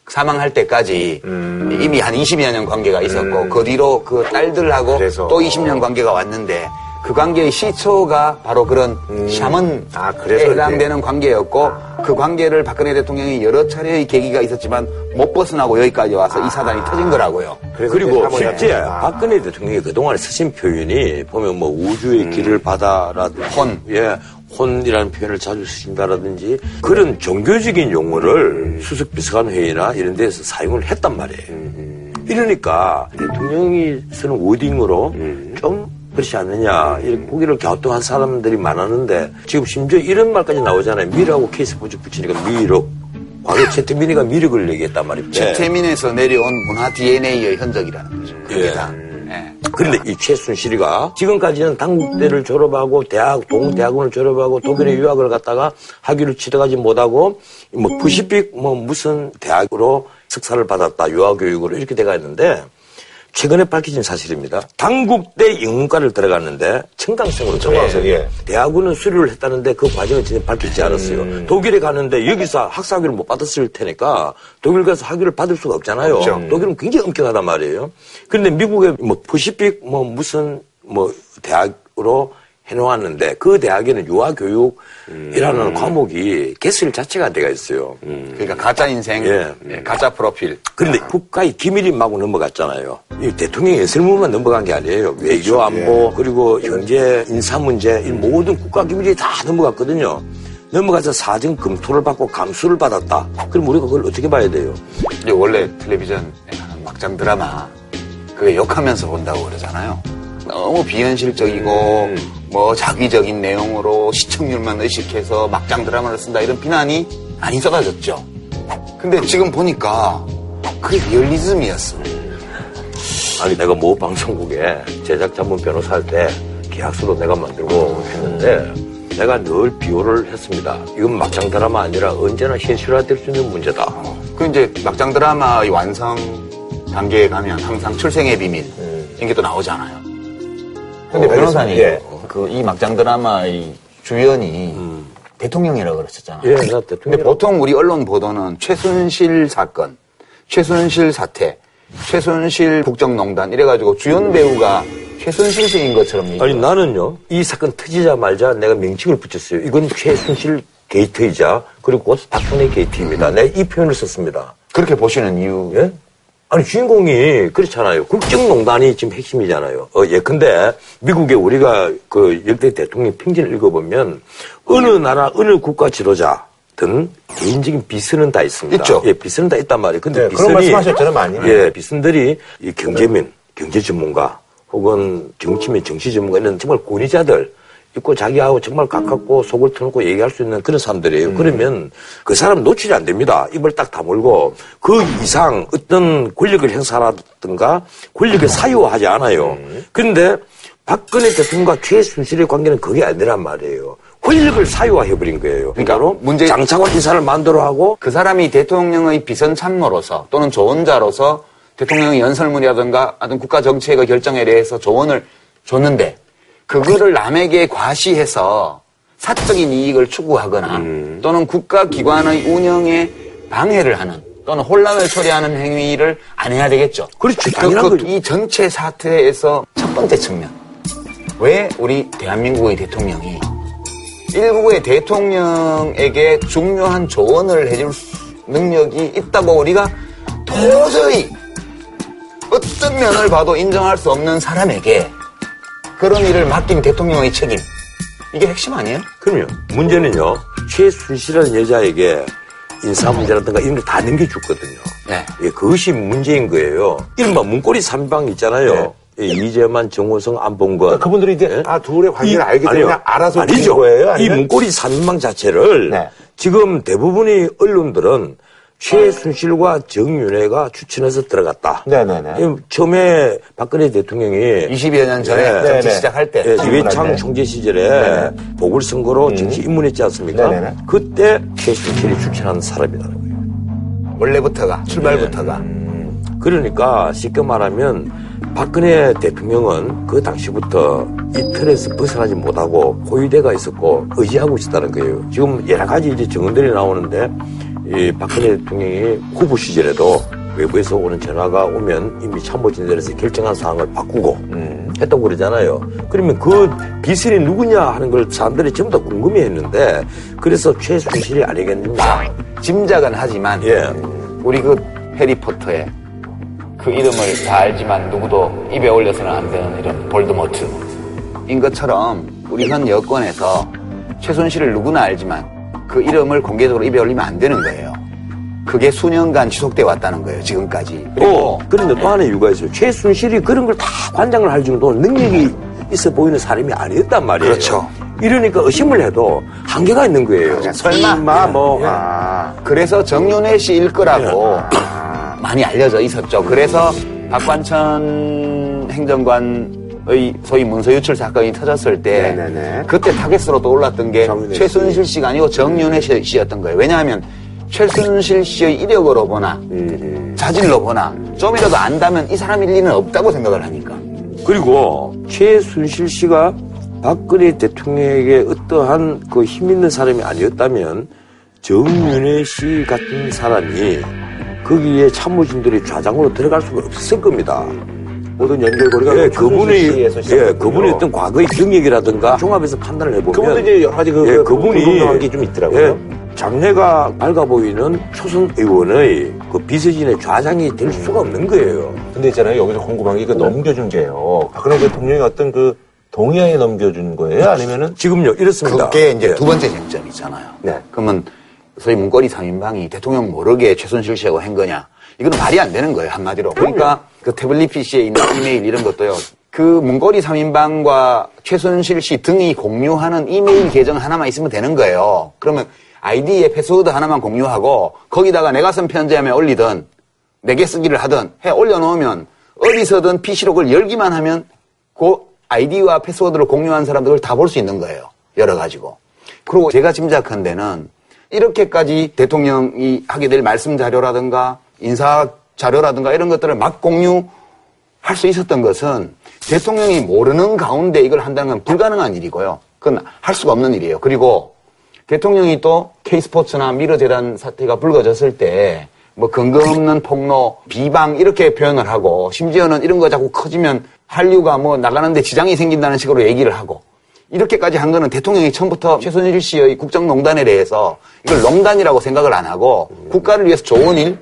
사망할 때까지 이미 한 20여 년 관계가 있었고 그 뒤로 그 딸들하고 그래서. 또 20년 관계가 왔는데 그 관계의 시초가 바로 그런 샤먼에 아, 그래서 해당되는 관계였고 그 관계를 박근혜 대통령이 여러 차례의 계기가 있었지만 못 벗어나고 여기까지 와서 이 사단이 터진 거라고요. 그리고 실제 아니다. 박근혜 대통령이 그동안 쓰신 표현이 보면 뭐 우주의 길을 바다라든지 혼. 예, 혼이라는 표현을 자주 쓰신다라든지 그런 종교적인 용어를 수석 비서관 회의나 이런 데서 사용을 했단 말이에요. 이러니까 대통령이 쓰는 워딩으로 좀 그렇지 않느냐 이렇게 고개를 갸우뚱한 사람들이 많았는데 지금 심지어 이런 말까지 나오잖아요. 미라고 케이스 붙여 붙이니까 미륵. 과거 최태민이가 미륵을 얘기했단 말입니다. 최태민에서 내려온 문화 DNA의 흔적이라는 거죠. 그게 예. 다. 예. 그런데 이 최순실이가 지금까지는 당국대를 졸업하고 대학 동대학원을 졸업하고 독일에 유학을 갔다가 학위를 치러가지 못하고 뭐 퍼시픽 뭐 무슨 대학으로 석사를 받았다 유학 교육으로 이렇게 돼가 있는데 최근에 밝혀진 사실입니다. 단국대 영문과를 들어갔는데 청강생으로 청강생, 들어가요. 예. 대학원은 수료를 했다는데 그 과정은 전혀 밝히지 않았어요. 독일에 가는데 여기서 학사 학위를 못 받았을 테니까 독일 가서 학위를 받을 수가 없잖아요. 그렇죠. 독일은 굉장히 엄격하단 말이에요. 그런데 미국의 뭐 퍼시픽 뭐 무슨 뭐 대학으로 해놓았는데 그 대학에는 유아교육이라는 과목이 개설 자체가 돼가 있어요. 그러니까 가짜 인생, 예. 예, 가짜 프로필. 그런데 국가의 기밀이 마구 넘어갔잖아요. 이 대통령의 연설문만 넘어간 게 아니에요. 외교 안보 그리고 경제 인사 문제 이 모든 국가 기밀이 다 넘어갔거든요. 넘어가서 사정 검토를 받고 감수를 받았다. 그럼 우리가 그걸 어떻게 봐야 돼요? 원래 텔레비전에 하는 막장 드라마 그게 욕하면서 본다고 그러잖아요. 너무 비현실적이고 뭐 자기적인 내용으로 시청률만 의식해서 막장 드라마를 쓴다 이런 비난이 많이 쏟아졌죠. 근데 지금 보니까 그게 리얼리즘이었어. 아니 내가 모 방송국에 제작 전문 변호사 할 때 계약서도 내가 만들고 했는데 내가 늘 비호를 했습니다. 이건 막장 드라마 아니라 언제나 현실화될 수 있는 문제다. 그 이제 막장 드라마의 완성 단계에 가면 항상 출생의 비밀 이런 게 또 나오잖아요. 근데 어, 변호사님. 예. 그이 막장 드라마의 주연이 대통령이라고 그러셨잖아요. 예, 나 근데 대통령. 보통 우리 언론 보도는 최순실 사건, 최순실 사태, 최순실 국정농단 이래가지고 주연 배우가 최순실 씨인 것처럼 아니 얘기해요. 나는요 이 사건 터지자마자 내가 명칭을 붙였어요. 이건 최순실 게이트이자 그리고 곧 박근혜 게이트입니다. 내가 이 표현을 썼습니다. 그렇게 보시는 이유. 예? 아니 주인공이 그렇잖아요. 국정농단이 지금 핵심이잖아요. 어, 예컨대 미국에 우리가 그 역대 대통령 평진을 읽어보면 어느 나라 어느 국가 지도자든 개인적인 비선은 다 있습니다. 있죠. 예, 비선은 다 있단 말이에요. 근데 네, 그런 비선이 말씀하셨잖아요, 많이. 예, 비선들이 이 경제민, 경제 전문가 혹은 정치민, 정치 전문가 이런 정말 권위자들 있고 자기하고 정말 가깝고 속을 터놓고 얘기할 수 있는 그런 사람들이에요. 그러면 그 사람 놓치지 안 됩니다. 입을 딱 다물고 그 이상 어떤 권력을 행사라든가 권력을 사유하지 않아요. 그런데 박근혜 대통령과 최순실의 관계는 그게 아니란 말이에요. 권력을 사유화해버린 거예요. 그러니까 문제- 장차관 이사를 만들어 하고 그 사람이 대통령의 비선 참모로서 또는 조언자로서 대통령의 연설문이라든가 하여튼 국가 정책의 결정에 대해서 조언을 줬는데 그거를 남에게 과시해서 사적인 이익을 추구하거나 음. 또는 국가 기관의 운영에 방해를 하는 또는 혼란을 초래하는 행위를 안 해야 되겠죠. 그렇죠. 그- 당연한 그- 거죠. 이 전체 사태에서 첫 번째 측면. 왜 우리 대한민국의 대통령이 일국의 대통령에게 중요한 조언을 해줄 수- 능력이 있다고 우리가 도저히 어떤 면을 봐도 인정할 수 없는 사람에게 그런 일을 맡긴 대통령의 책임. 이게 핵심 아니에요? 그럼요. 문제는요. 최순실이라는 여자에게 인사 문제라든가 이런 걸 다 넘겨줬거든요. 네. 예, 그것이 문제인 거예요. 이른바 문고리 삼방 있잖아요. 예, 이재만, 정호성, 안봉건. 그분들이 이제 아 둘의 관계를 알기 때문에 아니요. 그냥 알아서 아니죠. 준 거예요? 이 아니면? 문고리 삼방 자체를 네. 지금 대부분의 언론들은 최순실과 정윤회가 추천해서 들어갔다. 네네네. 예, 처음에 박근혜 대통령이 20여 년 전에 네. 정치 네네. 시작할 때. 예, 네. 이회창 총재 시절에 보궐선거로 정치 입문했지 않습니까? 네네네. 그때 최순실이 추천한 사람이라는 거예요. 원래부터가, 출발부터가. 그러니까 쉽게 말하면 박근혜 대통령은 그 당시부터 이 틀에서 벗어나지 못하고 호위대가 있었고 의지하고 있었다는 거예요. 지금 여러 가지 이제 증언들이 나오는데 이 박근혜 대통령이 후보 시절에도 외부에서 오는 전화가 오면 이미 참모진들에서 결정한 사항을 바꾸고 했다고 그러잖아요. 그러면 그 비선이 누구냐 하는 걸 사람들이 전부 다 궁금해 했는데 그래서 최순실이 아니겠느냐. 짐작은 하지만 예. 우리 그 해리포터의 그 이름을 다 알지만 누구도 입에 올려서는 안 되는 이름 볼드모트인 것처럼 우리 현 여권에서 최순실을 누구나 알지만 그 이름을 공개적으로 입에 올리면 안 되는 거예요. 그게 수년간 지속돼 왔다는 거예요. 지금까지. 그리고 어, 그런데 또 하나의 이유가 있어요. 최순실이 그런 걸 다 관장을 할 정도 능력이 있어 보이는 사람이 아니었단 말이에요. 그렇죠. 이러니까 의심을 해도 한계가 있는 거예요. 설마 마, 뭐, 예. 아. 그래서 정윤회 씨일 거라고 많이 알려져 있었죠. 그래서 박관천 행정관 의 소위 문서 유출 사건이 터졌을 때 네네네. 그때 타겟으로 떠올랐던 게 최순실 씨 가 아니고 정윤회 씨- 씨였던 거예요. 왜냐하면 최순실 씨의 이력으로 보나 자질로 보나 좀이라도 안다면 이 사람일 리는 없다고 생각을 하니까. 그리고 최순실 씨가 박근혜 대통령에게 어떠한 그 힘 있는 사람이 아니었다면 정윤회 씨 같은 사람이 거기에 참모진들이 좌장으로 들어갈 수가 없을 겁니다. 모든 연결고리가 예, 그 최순실씨에서 예. 그분의 어떤 과거의 경력이라든가 종합해서 판단을 해보면 그분도 이제 여러 가지 그- 예, 그 그분이 궁금한 게 좀 있더라고요. 예, 장래가 밝아 보이는 초선 의원의 그 비서진의 좌장이 될 수가 없는 거예요. 근데 있잖아요. 여기서 궁금한 게그 넘겨준 게요. 박근혜 대통령이 어떤 그 동의하에 넘겨준 거예요? 아니면은 지금요 이렇습니다. 그게 이제 예. 두 번째 쟁점이잖아요. 네. 그러면 소위 문고리 3인방이 대통령 모르게 최순실 씨하고 한 거냐. 이거는 말이 안 되는 거예요, 한마디로. 그러니까 그 태블릿 PC에 있는 이메일 이런 것도요. 그 문고리 3인방과 최순실 씨 등이 공유하는 이메일 계정 하나만 있으면 되는 거예요. 그러면 아이디에 패스워드 하나만 공유하고 거기다가 내가 쓴 편지함에 올리든 내게 쓰기를 하든 해 올려놓으면 어디서든 그걸 열기만 하면 그 아이디와 패스워드를 공유한 사람들을 다 볼 수 있는 거예요. 열어 가지고. 그리고 제가 짐작한 데는 이렇게까지 대통령이 하게 될 말씀 자료라든가 인사 자료라든가 이런 것들을 막 공유할 수 있었던 것은 대통령이 모르는 가운데 이걸 한다는 건 불가능한 일이고요. 그건 할 수가 없는 일이에요. 그리고 대통령이 또 K스포츠나 미러재단 사태가 불거졌을 때 뭐 근거 없는 폭로, 비방 이렇게 표현을 하고 심지어는 이런 거 자꾸 커지면 한류가 뭐 나가는데 지장이 생긴다는 식으로 얘기를 하고 이렇게까지 한 거는 대통령이 처음부터 최순실 씨의 국정농단에 대해서 이걸 농단이라고 생각을 안 하고 국가를 위해서 좋은 일,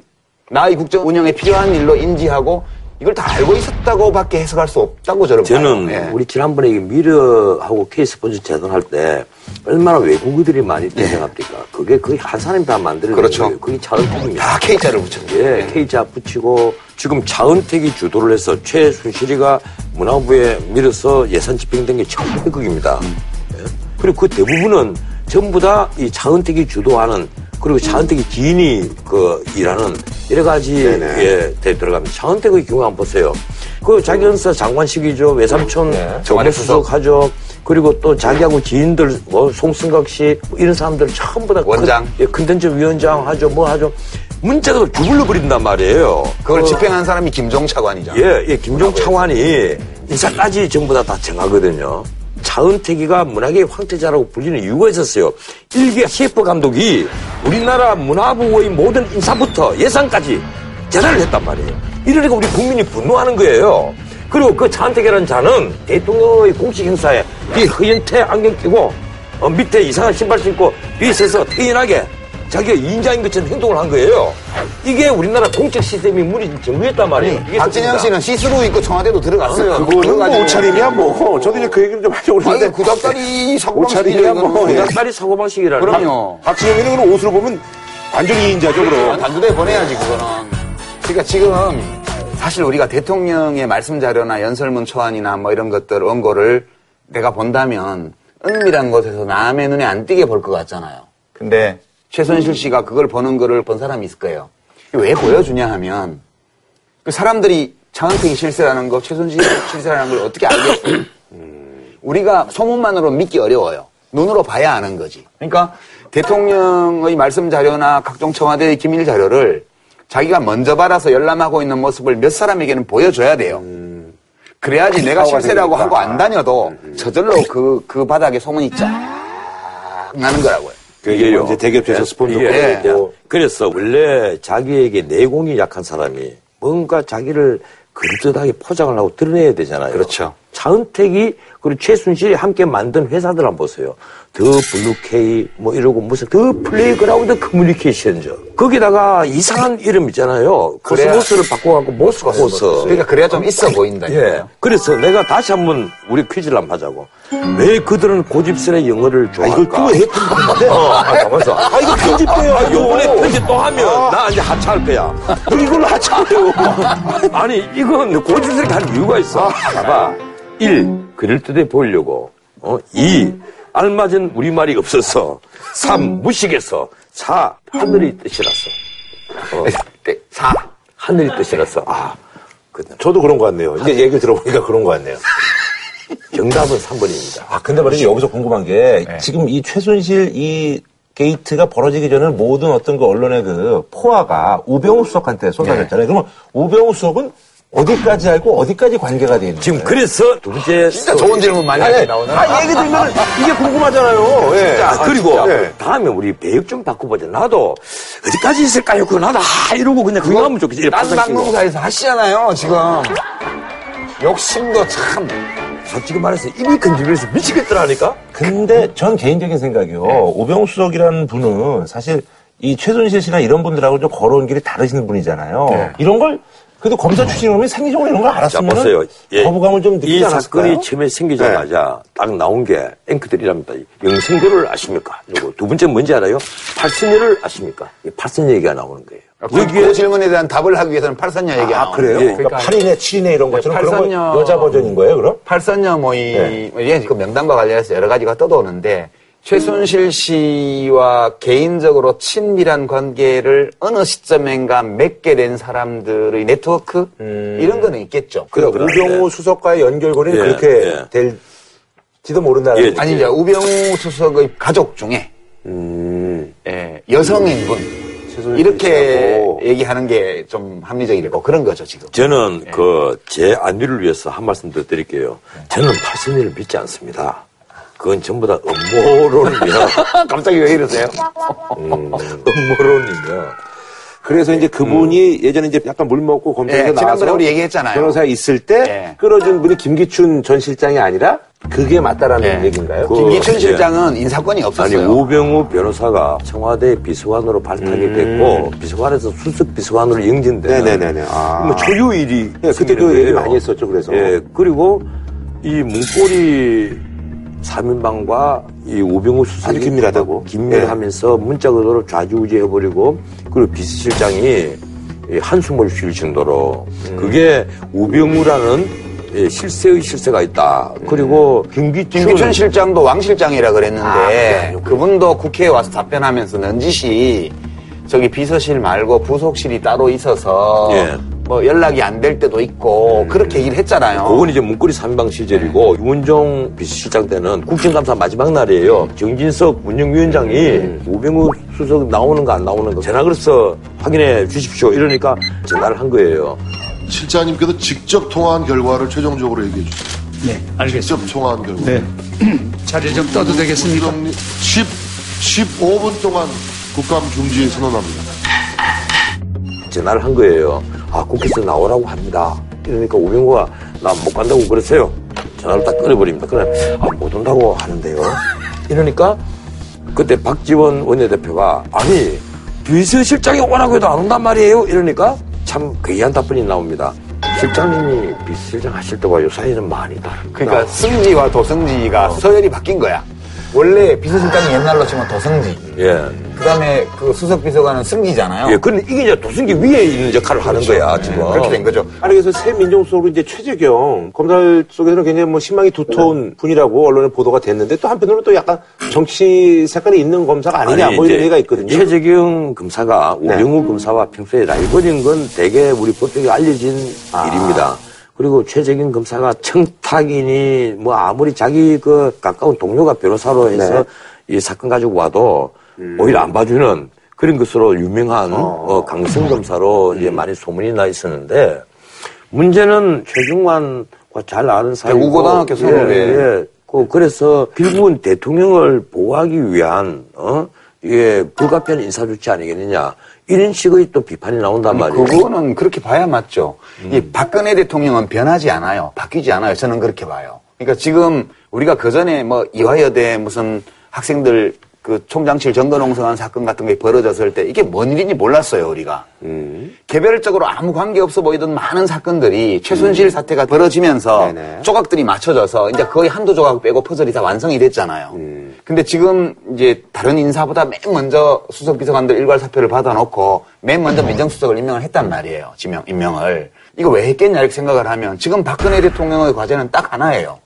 나의 국정 운영에 필요한 일로 인지하고 이걸 다 알고 있었다고밖에 해석할 수 없다고 저는 저는 봐요. 예. 우리 지난번에 이 미러하고 K스포츠 재단할 때 얼마나 외국인들이 많이 등장합니까? 그게 거의 한 사람이 다 만드는 그렇죠. 거예요. 그게 차은택입니다. 다 K자를 붙였죠. 예, K자 붙이고 지금 차은택이 주도를 해서 최순실이가 문화부에 밀어서 예산 집행된 게 1,500억입니다. 예. 그리고 그 대부분은 전부 다이 차은택이 주도하는 그리고 차은택이 지인이 그 일하는 여러 가지 예, 데 들어갑니다. 차은택의 경우 한번 보세요. 그 자기 연사 장관식이죠. 외삼촌 네. 정무수석 하죠. 그리고 또 자기하고 지인들, 뭐, 송승각 씨, 뭐 이런 사람들 전부 다. 원장. 큰- 예, 컨텐츠 위원장 하죠, 뭐 하죠. 문자가 주불러 버린단 말이에요. 그걸 그- 집행한 사람이 김종 차관이잖아. 예, 예, 김종 차관이 인사까지 전부 다 다 정하거든요. 차은택이가 문화계 황태자라고 불리는 이유가 있었어요. 일개 CF 감독이 우리나라 문화부의 모든 인사부터 예산까지 재단을 했단 말이에요. 이러니까 우리 국민이 분노하는 거예요. 그리고 그 차은택이라는 자는 대통령의 공식 행사에 이 허연 테 안경 끼고 어, 밑에 이상한 신발 신고 뒤에 서서 태연하게 자기가 인자인 것처럼 행동을 한 거예요. 이게 우리나라 공적 시스템이 무리 정부였단 말이에요. 이게 박진영 좋습니다. 씨는 시스루 입고 청와대도 들어갔어요. 그거는 뭐. 옷차림이야 뭐. 저도 이제 그 얘기를 좀 하려고 아니, 그러는데. 구닥다리 사고방식이죠, 옷차림이야 뭐. 이거는. 예. 고닥다리 사고방식이라는. 그럼요. 박진영이는 그런 옷으로 보면 완전히 이인자죠, 아, 그럼. 단두대 보내야지, 그거는. 그러니까 지금 사실 우리가 대통령의 말씀 자료나 연설문 초안이나 뭐 이런 것들, 원고를 내가 본다면 은밀한 곳에서 남의 눈에 안 띄게 볼 것 같잖아요. 근데 최순실 씨가 그걸 보는 거를 본 사람이 있을 거예요. 왜 보여주냐 하면 그 사람들이 차은택이 실세라는 거, 최순실이 실세라는 걸 어떻게 알겠어요? 우리가 소문만으로 믿기 어려워요. 눈으로 봐야 아는 거지. 그러니까 대통령의 말씀 자료나 각종 청와대의 기밀 자료를 자기가 먼저 받아서 열람하고 있는 모습을 몇 사람에게는 보여줘야 돼요. 그래야지 내가 실세라고 되니까. 하고 안 다녀도 저절로 그, 그 바닥에 소문이 쫙 나는 거라고요. 그게요. 이제 대기업체에서 스폰도 이게 받고. 그래서 원래 자기에게 내공이 약한 사람이 뭔가 자기를 그럴듯하게 포장을 하고 드러내야 되잖아요. 그렇죠. 차은택이 그리고 최순실이 함께 만든 회사들 한번 보세요. 더 블루케이 뭐 이러고 무슨 더 플레이그라운드 커뮤니케이션즈. 거기다가 이상한 이름 있잖아요. 코스모스를 바꿔갖고 모스코스. 그러니까 그래야 좀 있어 보인다. 예. 그래서 내가 다시 한번 우리 퀴즈를 한번 하자고. 왜 그들은 고집스레 영어를 좋아할까? 이걸 또 왜 했던데? 어, 아, 가만있어. 아, 이거 편집돼요. 아, 요번에 편집 또 하면 나 이제 하차할 거야. 이걸로 하차해요. 아니, 이건 고집스럽게 한 이유가 있어. 봐봐. 1. 그럴듯해 보이려고. 어? 2. 알맞은 우리말이 없어서. 3. 무식해서. 4. 하늘의 뜻이라서. 어. 네, 사. 하늘의 뜻이라서. 아, 그 저도 그런 것 같네요. 이제 얘기를 들어보니까 그런 것 같네요. 정답은 3번입니다. 아, 근데 말이죠. 여기서 궁금한 게 지금 이 최순실 이 게이트가 벌어지기 전에 모든 어떤 그 언론의 그 포화가 우병우 수석한테 쏟아졌잖아요. 그러면 우병우 수석은 어디까지 알고 어디까지 관계가 돼 있는 지금 거예요? 그래서 두 번째. 진짜 좋은 질문 많이 아니, 오늘. 아, 얘기 들으면 이게 궁금하잖아요. 예. 자, 아, 그리고 진짜. 예. 다음에 우리 배역 좀 바꿔보자. 나도 어디까지 있을까요? 그거 나도 아 이러고 그냥 그거 하면 좋겠지. 딴 파삭시키고. 방송사에서 하시잖아요, 지금. 욕심도 참. 솔직히 말해서 입이 건드려서 미치겠더라니까? 근데 전 개인적인 생각이요. 우병우 수석이라는 분은 사실 이 최순실 씨나 이런 분들하고 좀 걸어온 길이 다르신 분이잖아요. 이런 걸 그래도 검사 출신이면 생리적으로 이런 걸 자, 알았으면 보세요. 예. 거부감을 좀 느끼지 이 않았을까요? 사건이 처음에 생기자마자 딱 나온 게 앵커들이랍니다. 영생교를 아십니까? 그리고 두 번째 뭔지 알아요? 팔선녀를 아십니까? 이 팔선녀 얘기가 나오는 거예요. 그, 그 질문에 대한 답을 하기 위해서는 팔선녀 얘기 안 아, 그래요? 예, 그러니까 8인의 7인의 이런 것처럼 팔선녀- 여자 버전인 거예요, 그럼? 팔선녀 모임, 예, 그 명단과 관련해서 여러 가지가 떠도는데, 최순실 씨와 개인적으로 친밀한 관계를 어느 시점인가 맺게 된 사람들의 네트워크? 이런 거는 있겠죠. 그 그럼 그런데. 우병우 수석과의 연결고리는 예, 그렇게 예. 될지도 모른다는 예, 거죠. 아니, 이제 우병우 수석의 가족 중에, 음, 예, 여성인분, 이렇게 얘기하는 게 좀 합리적이고 그런 거죠, 지금. 저는 그 제 안위를 위해서 한 말씀 더 드릴게요. 저는 팔선녀를 믿지 않습니다. 그건 전부 다 음모론이며, 갑자기 왜 이러세요? 음, 음모론이며, 그래서 이제 그분이 예전에 이제 약간 물 먹고 검찰에서 예, 지난번에 나와서 우리 얘기했잖아요. 변호사에 있을 때 예. 끌어준 분이 김기춘 전 실장이 아니라 그게 맞다라는 예. 얘기인가요? 그- 김기춘 예. 실장은 인사권이 아니 없었어요. 우병우 변호사가 청와대 비서관으로 발탁이 됐고 비서관에서 수석 비서관으로 음. 네네네네. 아. 뭐 초유일이 예, 그때 그 얘기 많이 했었죠, 그래서. 예 그리고 이 문고리 3인방과 이 우병우 수석이 긴밀하다고. 긴밀하면서 문자 그대로 좌지우지해버리고 그리고 비서실장이 이 한숨을 쉴 정도로 음. 그게 우병우라는 예, 실세의 실세가 있다. 그리고 김기춘, 김기춘 실장도 왕 실장이라 아, 그랬는데 그분도 국회에 와서 답변하면서 넌지시 저기 비서실 말고 부속실이 따로 있어서 예. 뭐 연락이 안 될 때도 있고 그렇게 얘기를 했잖아요. 그건 이제 문고리 3인방 시절이고 유문종 비서실장 때는 국정감사 마지막 날이에요. 정진석 문영위원장이 우병우 수석 나오는 거 안 나오는 거 전화 걸어서 확인해 주십시오. 이러니까 전화를 한 거예요. 실장님께서 직접 통화한 결과를 최종적으로 얘기해 주세요. 네, 알겠습니다. 직접 통화한 결과. 네. 자리 좀 떠도 되겠습니까? 부장님 10, 15분 동안 국감 중지 선언합니다. 전화를 한 거예요. 아, 국회에서 나오라고 합니다. 이러니까 우병우가 나 못 간다고 그랬어요. 전화를 딱 끊어버립니다. 그래, 아, 못 온다고 하는데요. 이러니까 그때 박지원 원내대표가 아니, 비서실장이 오라고 해도 안 온단 말이에요. 이러니까 참 괴이한 답변이 나옵니다. 실장님이 비서실장 하실 때와 요 사이는 많이 다릅니다. 그러니까 승지와 도승지가 서열이 바뀐 거야. 원래 비서실장이 옛날로 치면 도승지. 예. 그 다음에 그 수석 비서관은 승지잖아요. 예, 근데 이게 이제 도승기 위에 있는 역할을 하는 거야, 지금. 그렇게 된 거죠. 아니 그래서 새 민정 수석으로 이제 최재경 검찰 속에서는 굉장히 뭐 신망이 두터운 분이라고 언론에 보도가 됐는데 또 한편으로는 또 약간 정치 색깔이 있는 검사가 아니냐 아니, 뭐 이런 얘기가 있거든요. 최재경 검사가 우병우 검사와 평소에 라이벌인 건 대개 우리 법조계 알려진 일입니다. 그리고 최재경 검사가 청탁이니 뭐 아무리 자기 그 가까운 동료가 변호사로 해서 이 사건 가지고 와도 오히려 안 봐주는 그런 것으로 유명한 어, 강성 검사로 이제 많이 소문이 나 있었는데 문제는 최중환과 잘 아는 사이고 우고등학교 선후배. 예, 예. 그, 그래서 결국은 대통령을 보호하기 위한, 어? 이게 불가피한 인사 조치 아니겠느냐. 이런 식의 또 비판이 나온단 말이에요. 그거는 그렇게 봐야 맞죠. 이 박근혜 대통령은 변하지 않아요. 바뀌지 않아요. 저는 그렇게 봐요. 그러니까 지금 우리가 그 전에 뭐 이화여대 무슨 학생들 그 총장실 정거농성한 사건 같은 게 벌어졌을 때 이게 뭔 일인지 몰랐어요, 우리가. 개별적으로 아무 관계 없어 보이던 많은 사건들이 최순실 사태가 벌어지면서 네네. 조각들이 맞춰져서 이제 거의 한두 조각 빼고 퍼즐이 다 완성이 됐잖아요. 근데 지금 이제 다른 인사보다 맨 먼저 수석 비서관들 일괄 사표를 받아놓고 맨 먼저 민정수석을 임명을 했단 말이에요. 지명, 임명을. 이거 왜 했겠냐 이렇게 생각을 하면 지금 박근혜 대통령의 과제는 딱 하나예요.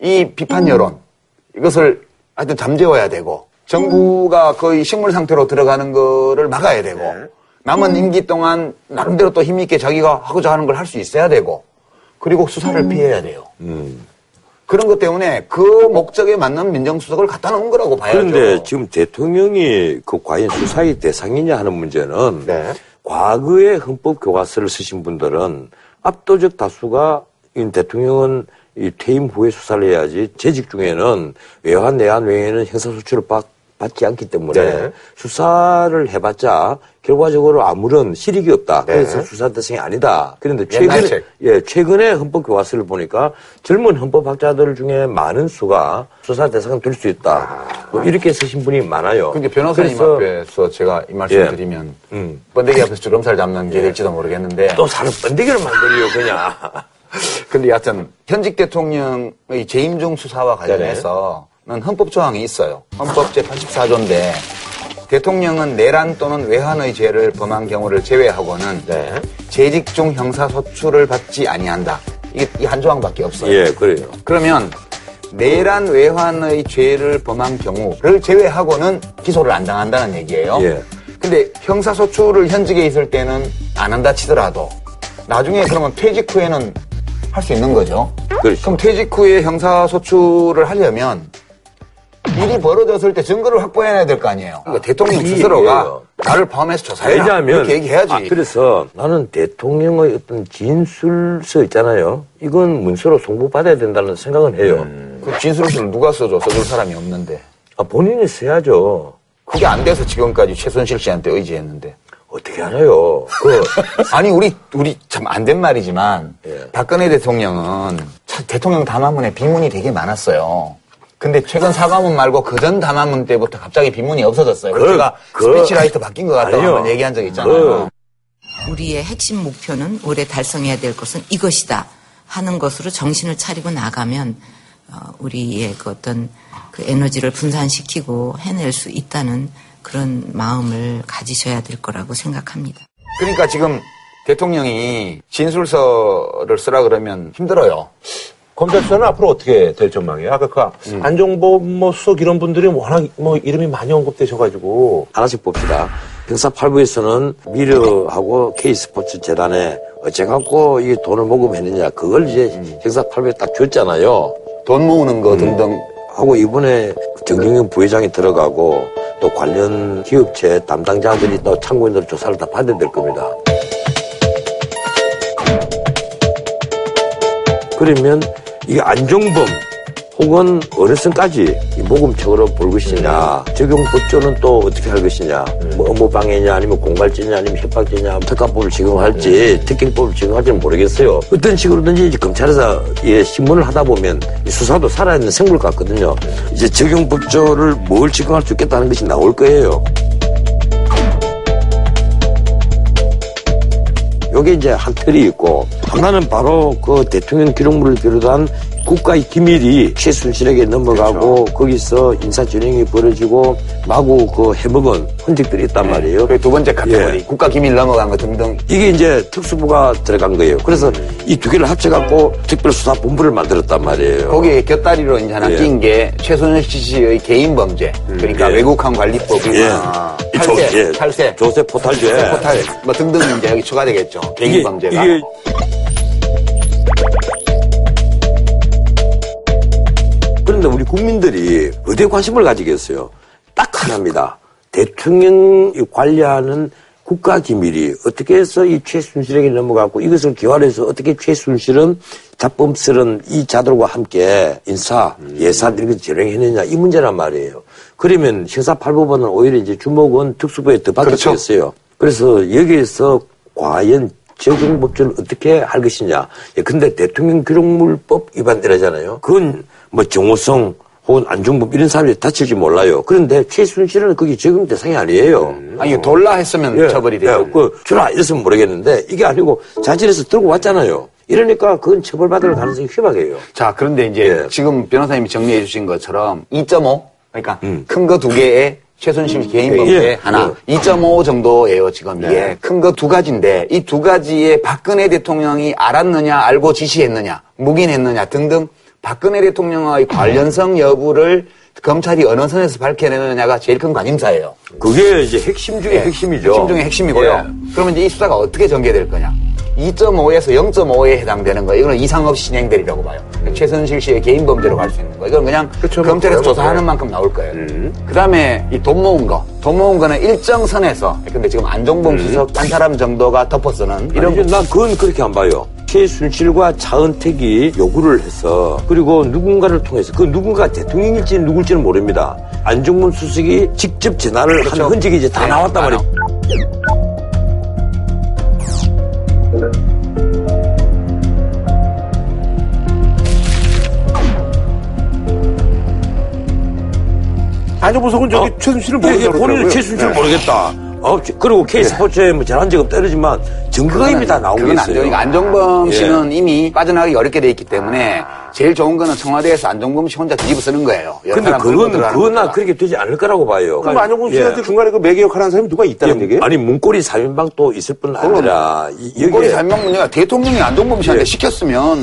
이 비판 여론 이것을 하여튼 잠재워야 되고 정부가 거의 식물 상태로 들어가는 거를 막아야 되고 남은 임기 동안 나름대로 또 힘있게 자기가 하고자 하는 걸 할 수 있어야 되고 그리고 수사를 피해야 돼요. 그런 것 때문에 그 목적에 맞는 민정수석을 갖다 놓은 거라고 봐야죠. 그런데 지금 대통령이 그 과연 수사의 대상이냐 하는 문제는 네. 과거에 헌법 교과서를 쓰신 분들은 압도적 다수가 이 대통령은 이 퇴임 후에 수사를 해야지 재직 중에는 외환 내환 외에는 형사소추를 받, 받지 않기 때문에 네. 수사를 해봤자 결과적으로 아무런 실익이 없다. 네. 그래서 수사 대상이 아니다. 그런데 최근에 책. 예, 최근에 헌법 교과서를 보니까 젊은 헌법학자들 중에 많은 수가 수사 대상 될 수 있다. 뭐 이렇게 쓰신 분이 많아요. 근데 변호사님 그래서 앞에서 제가 이 말씀 예. 드리면 음. 번데기 앞에서 주름살 잡는 게 될지도 모르겠는데 또 사람 번데기를 만들어요, 그냥. 근데 여하튼 현직 대통령의 재임 중 수사와 관련해서는 헌법 조항이 있어요. 헌법 제 84조인데 대통령은 내란 또는 외환의 죄를 범한 경우를 제외하고는 네. 재직 중 형사 소추를 받지 아니한다. 이게 이 한 조항밖에 없어요. 예, 그래요. 그러면 내란 외환의 죄를 범한 경우를 제외하고는 기소를 안 당한다는 얘기예요. 예. 근데 형사 소추를 현직에 있을 때는 안 한다 치더라도 나중에 그러면 퇴직 후에는 할 수 있는 거죠. 그렇죠. 그럼 퇴직 후에 형사 소추를 하려면 일이 벌어졌을 때 증거를 확보해야 될 거 아니에요. 그러니까 대통령 이 스스로가 얘기예요. 나를 포함해서 조사해라. 왜냐하면 이렇게 얘기해야지. 아, 그래서 나는 대통령의 어떤 진술서 있잖아요. 이건 문서로 송부받아야 된다는 생각은 해요. 그 진술서를 누가 써줘? 써줄 사람이 없는데. 아, 본인이 써야죠. 그게 안 돼서 지금까지 최순실 씨한테 의지했는데. 어떻게 알아요? 그 아니 우리 우리 참 안 된 말이지만 예. 박근혜 대통령은 참 대통령 담화문에 비문이 되게 많았어요. 근데 최근 사과문 말고 그전 담화문 때부터 갑자기 비문이 없어졌어요. 그- 제가 그- speechwriter 바뀐 것 같다고. 한번 얘기한 적 있잖아요. 우리의 핵심 목표는 올해 달성해야 될 것은 이것이다 하는 것으로 정신을 차리고 나가면 어, 우리의 그 어떤 그 에너지를 분산시키고 해낼 수 있다는 그런 마음을 가지셔야 될 거라고 생각합니다. 그러니까 지금 대통령이 진술서를 쓰라 그러면 힘들어요. 검찰 수사는 앞으로 어떻게 될 전망이에요? 아까 그 안종범 뭐 수석 이런 분들이 워낙 뭐 이름이 많이 언급되셔가지고 하나씩 봅시다. 형사8부에서는 미르하고 K스포츠 재단에 어째갖고 이 돈을 모금했느냐 그걸 이제 형사 8부에 딱 줬잖아요. 돈 모으는 거 등등. 하고 이번에 정경영 부회장이 들어가고 또 관련 기업체 담당자들이 또 참고인들 조사를 다 받아야 될 겁니다. 그러면 이게 안종범 혹은 이 모금책으로 볼 것이냐 적용 법조는 또 어떻게 할 것이냐 뭐 업무방해냐 아니면 공갈죄냐 아니면 협박죄냐 특가법을 적용할지 특경법을 적용할지는 모르겠어요. 어떤 식으로든지 이제 검찰에서 이 신문을 하다 보면 이 수사도 살아있는 생물 같거든요. 이제 적용 법조를 뭘 적용할 수 있겠다는 것이 나올 거예요 요게 이제 한 틀이 있고 하나는 바로 그 대통령 기록물을 비롯한 국가의 기밀이 최순실에게 넘어가고 거기서 인사진행이 벌어지고 마구 그 해먹은 흔적들이 있단 말이에요. 그 두 번째 카테고리. 예. 국가 기밀 넘어간 거 등등. 이게 이제 특수부가 들어간 거예요. 그래서 이두 개를 합쳐갖고 특별수사본부를 만들었단 말이에요. 거기에 곁다리로 이제 하나 예. 낀게 최순실 씨의 개인 범죄. 그러니까 예. 외국한 관리법이나 예. 탈세, 조- 예. 탈세, 조세 포탈죄. 포탈 뭐 등등 이제 여기 추가되겠죠. 개인 범죄가. 이게 그런데 우리 국민들이 어디에 관심을 가지겠어요? 딱 하나입니다. 대통령이 관리하는 국가 기밀이 어떻게 해서 이 최순실에게 넘어갔고 이것을 기활해서 어떻게 최순실은 자범스런 이 자들과 함께 인사, 예사 이렇게 진행했느냐 이 문제란 말이에요. 그러면 형사팔법원은 오히려 이제 주목은 특수부에 더 받겠어요. 그래서 여기에서 과연 적용 법조를 어떻게 할 것이냐. 예, 근데 대통령 기록물법 위반이라잖아요. 그건 뭐 정호성 혹은 안중범 이런 사람들이 다칠지 몰라요. 그런데 최순실은 거기 적용 대상이 아니에요. 아니 돌라 했으면 예, 처벌이 돼요. 예, 그 주라 이랬으면 모르겠는데 이게 아니고 자질에서 들고 왔잖아요. 이러니까 그건 처벌받을 가능성이 희박해요. 자, 그런데 이제 예. 지금 변호사님이 정리해 주신 것처럼 2.5 그러니까 음. 큰거 두 개에 최순실 개인 범죄 예. 하나 2.5 정도예요 지금 이게 큰거 두 가지인데 이 두 가지에 박근혜 대통령이 알았느냐 알고 지시했느냐 묵인했느냐 등등 박근혜 대통령의 관련성 여부를 검찰이 어느 선에서 밝혀내느냐가 제일 큰 관심사예요. 그게 이제 핵심 중에 핵심이죠. 핵심 중에 핵심이고요. 예. 그러면 이제 이 수사가 어떻게 전개될 거냐? 2.5에서 0.5에 해당되는 거 이거는 이상 없이 진행되리라고 봐요. 최순실 씨의 개인 범죄로 갈 수 있는 거. 이건 그냥 그쵸, 검찰에서 뭐, 조사하는 네. 만큼 나올 거예요. 그다음에 이 돈 모은 거. 돈 모은 거는 일정 선에서 근데 지금 안종범 수석 한 사람 정도가 덮어서는 이런 이런 난 그건 그렇게 안 봐요. 최순실과 차은택이 요구를 해서 그리고 누군가를 통해서 그 누군가 대통령일지 누굴지는 모릅니다. 안종범 수석이 직접 전화를 그렇죠. 한 흔적이 이제 다 네, 나왔단 다 말이에요. 안정부 석은 저기 어? 최순실을 예, 예, 모르겠다고 본인은. 최순실 네. 모르겠다. 어, 저- 그리고 K스포츠에 뭐 잘한 적 없다르지만 증거가 이미 다 나온 게 그건 있어요. 안정, 안정범 예. 씨는 이미 빠져나가기 어렵게 돼 있기 때문에 제일 좋은 거는 청와대에서 안정범 씨 혼자 뒤집어 쓰는 거예요. 근데 그건, 그건 나. 그렇게 되지 않을 거라고 봐요. 그럼 안정부 예. 씨한테 중간에 그 매개 역할 하는 사람이 누가 있다는 예, 얘기예요? 아니 문고리 3인방 또 있을 뿐 아니라 이- 여기에 잘명 문제가 대통령이 안정범 씨한테 예. 시켰으면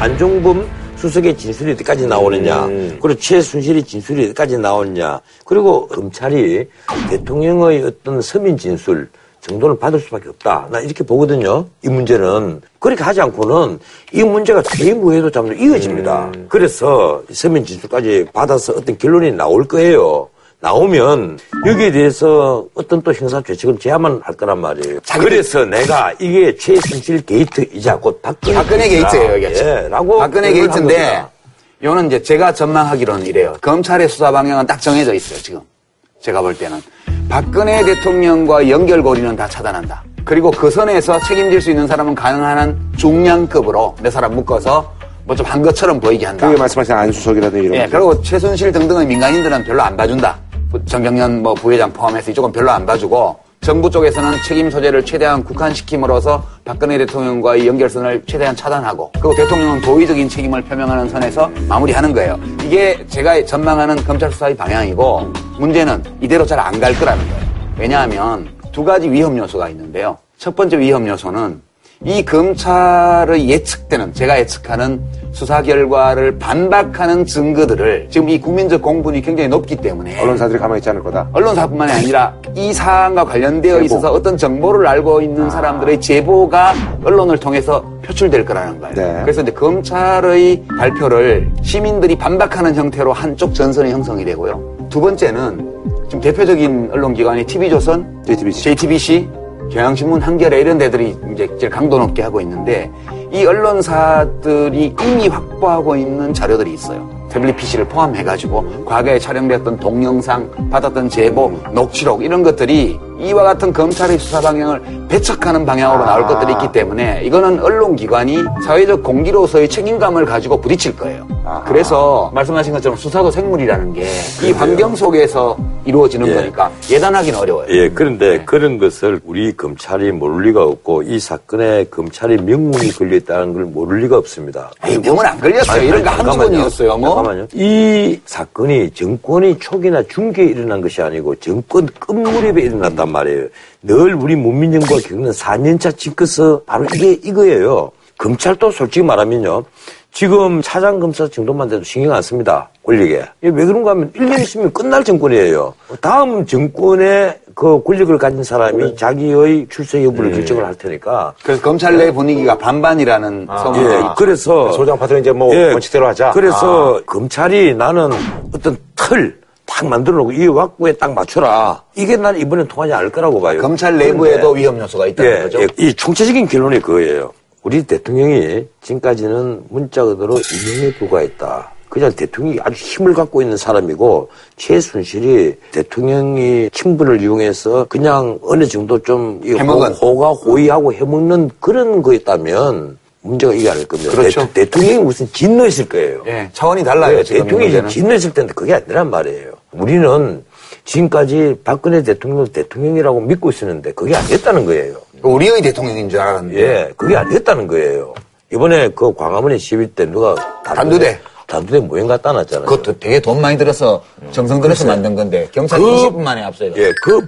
안종범 수석의 진술이 어디까지 나오느냐, 그리고 최순실의 진술이 어디까지 나오느냐, 그리고 검찰이 대통령의 어떤 서민 진술 정도는 받을 수밖에 없다. 나 이렇게 보거든요. 이 문제는 그렇게 하지 않고는 이 문제가 후에도 좀 이어집니다. 그래서 서민 진술까지 받아서 어떤 결론이 나올 거예요. 나오면 여기에 대해서 어떤 또 형사 죄책을 져야만 할 거란 말이에요. 그래서 내가 이게 최순실 게이트이자 곧 박근혜, 박근혜 게이트예요, 이게. 예, 라고 박근혜 게이트인데. 요는 이제 제가 전망하기로는 이래요. 검찰의 수사 방향은 딱 정해져 있어요, 지금. 제가 볼 때는. 박근혜 대통령과 연결고리는 다 차단한다. 그리고 그 선에서 책임질 수 있는 사람은 가능한 한 중량급으로 몇 사람 묶어서 뭐 좀 한 것처럼 보이게 한다. 그게 말씀하신 안수석이라든지 이런 예. 그리고 최순실 등등의 민간인들은 별로 안 봐준다. 부- 정경련 뭐 부회장 포함해서 이쪽은 별로 안 봐주고 정부 쪽에서는 책임 소재를 최대한 국한시킴으로써 박근혜 대통령과의 연결선을 최대한 차단하고 그리고 대통령은 도의적인 책임을 표명하는 선에서 마무리하는 거예요. 이게 제가 전망하는 검찰 수사의 방향이고 문제는 이대로 잘 안 갈 거라는 거예요. 왜냐하면 두 가지 위험 요소가 있는데요. 첫 번째 위험 요소는 이 검찰의 예측되는 제가 예측하는 수사 결과를 반박하는 증거들을 지금 이 국민적 공분이 굉장히 높기 때문에 언론사들이 가만히 있지 않을 거다. 언론사뿐만이 아니라 이 사안과 관련되어 있어서 어떤 정보를 알고 있는 사람들의 제보가 언론을 통해서 표출될 거라는 거예요. 네. 그래서 이제 검찰의 발표를 시민들이 반박하는 형태로 한쪽 전선이 형성이 되고요. 두 번째는 지금 대표적인 언론기관이 TV조선, JTBC. JTBC, 경향신문, 한겨레 이런 데들이 이제 제일 강도 높게 하고 있는데 이 언론사들이 이미 확보하고 있는 자료들이 있어요. 태블릿 PC를 포함해가지고 과거에 촬영되었던 동영상, 받았던 제보, 녹취록 이런 것들이 이와 같은 검찰의 수사 방향을 배척하는 방향으로 나올 것들이 있기 때문에 이거는 언론기관이 사회적 공기로서의 책임감을 가지고 부딪힐 거예요. 그래서 말씀하신 것처럼 수사도 생물이라는 게 이 환경 속에서 이루어지는 예. 거니까 예단하기는 어려워요. 예, 그런데 그런 것을 우리 검찰이 모를 리가 없고 이 사건에 검찰이 명문이 걸려있다는 걸 모를 리가 없습니다. 아니, 명은 안 걸렸어요. 이런 거. 번이었어요. 뭐. 잠깐만요. 이 사건이 정권이 초기나 중기에 일어난 것이 아니고 정권 끝무렵에 일어났단 말이에요. 늘 우리 문민정부가 겪는 4년차 징크스 바로 이게 이거예요. 검찰도 솔직히 말하면요. 지금 차장검사 정도만 돼도 신경 안 씁니다. 권력에. 왜 그런가 하면 1년 있으면 끝날 정권이에요. 다음 정권의 그 권력을 가진 사람이 자기의 출세 여부를 결정을 할 테니까. 그래서 검찰 내 분위기가 반반이라는 소문이 예, 그래서 소장 파트는 이제 뭐 예, 원칙대로 하자. 그래서 검찰이 나는 어떤 틀 딱 만들어 놓고 이 왁구에 딱 맞춰라. 이게 난 이번엔 통하지 않을 거라고 봐요. 검찰 내부에도 그런데 위험 요소가 있다는 예, 거죠. 예, 이 총체적인 결론이 그거예요. 우리 대통령이 지금까지는 문자 그대로 임명에 불과했다. 그냥 대통령이 아주 힘을 갖고 있는 사람이고 최순실이 대통령이 친분을 이용해서 그냥 어느 정도 좀이 해먹은. 호- 호가 호의하고 해먹는 그런 거였다면 문제가 이게 아닐 겁니다. 그렇죠. 대, 통령이 무슨 진노했을 거예요. 예, 차원이 달라요. 네, 대통령이 문제는. 진노했을 텐데 그게 아니란 말이에요. 우리는 지금까지 박근혜 대통령을 대통령이라고 믿고 있었는데 그게 아니었다는 거예요. 우리의 대통령인 줄 알았는데. 예, 그게 아니었다는 거예요. 이번에 그 광화문에 시위 때 누가 단두대. 단두대 모형 갖다 놨잖아요. 그것도 되게 돈 많이 들어서 정성 들여서 만든 건데 경찰 그- 20분 만에 압수해요. 예, 그,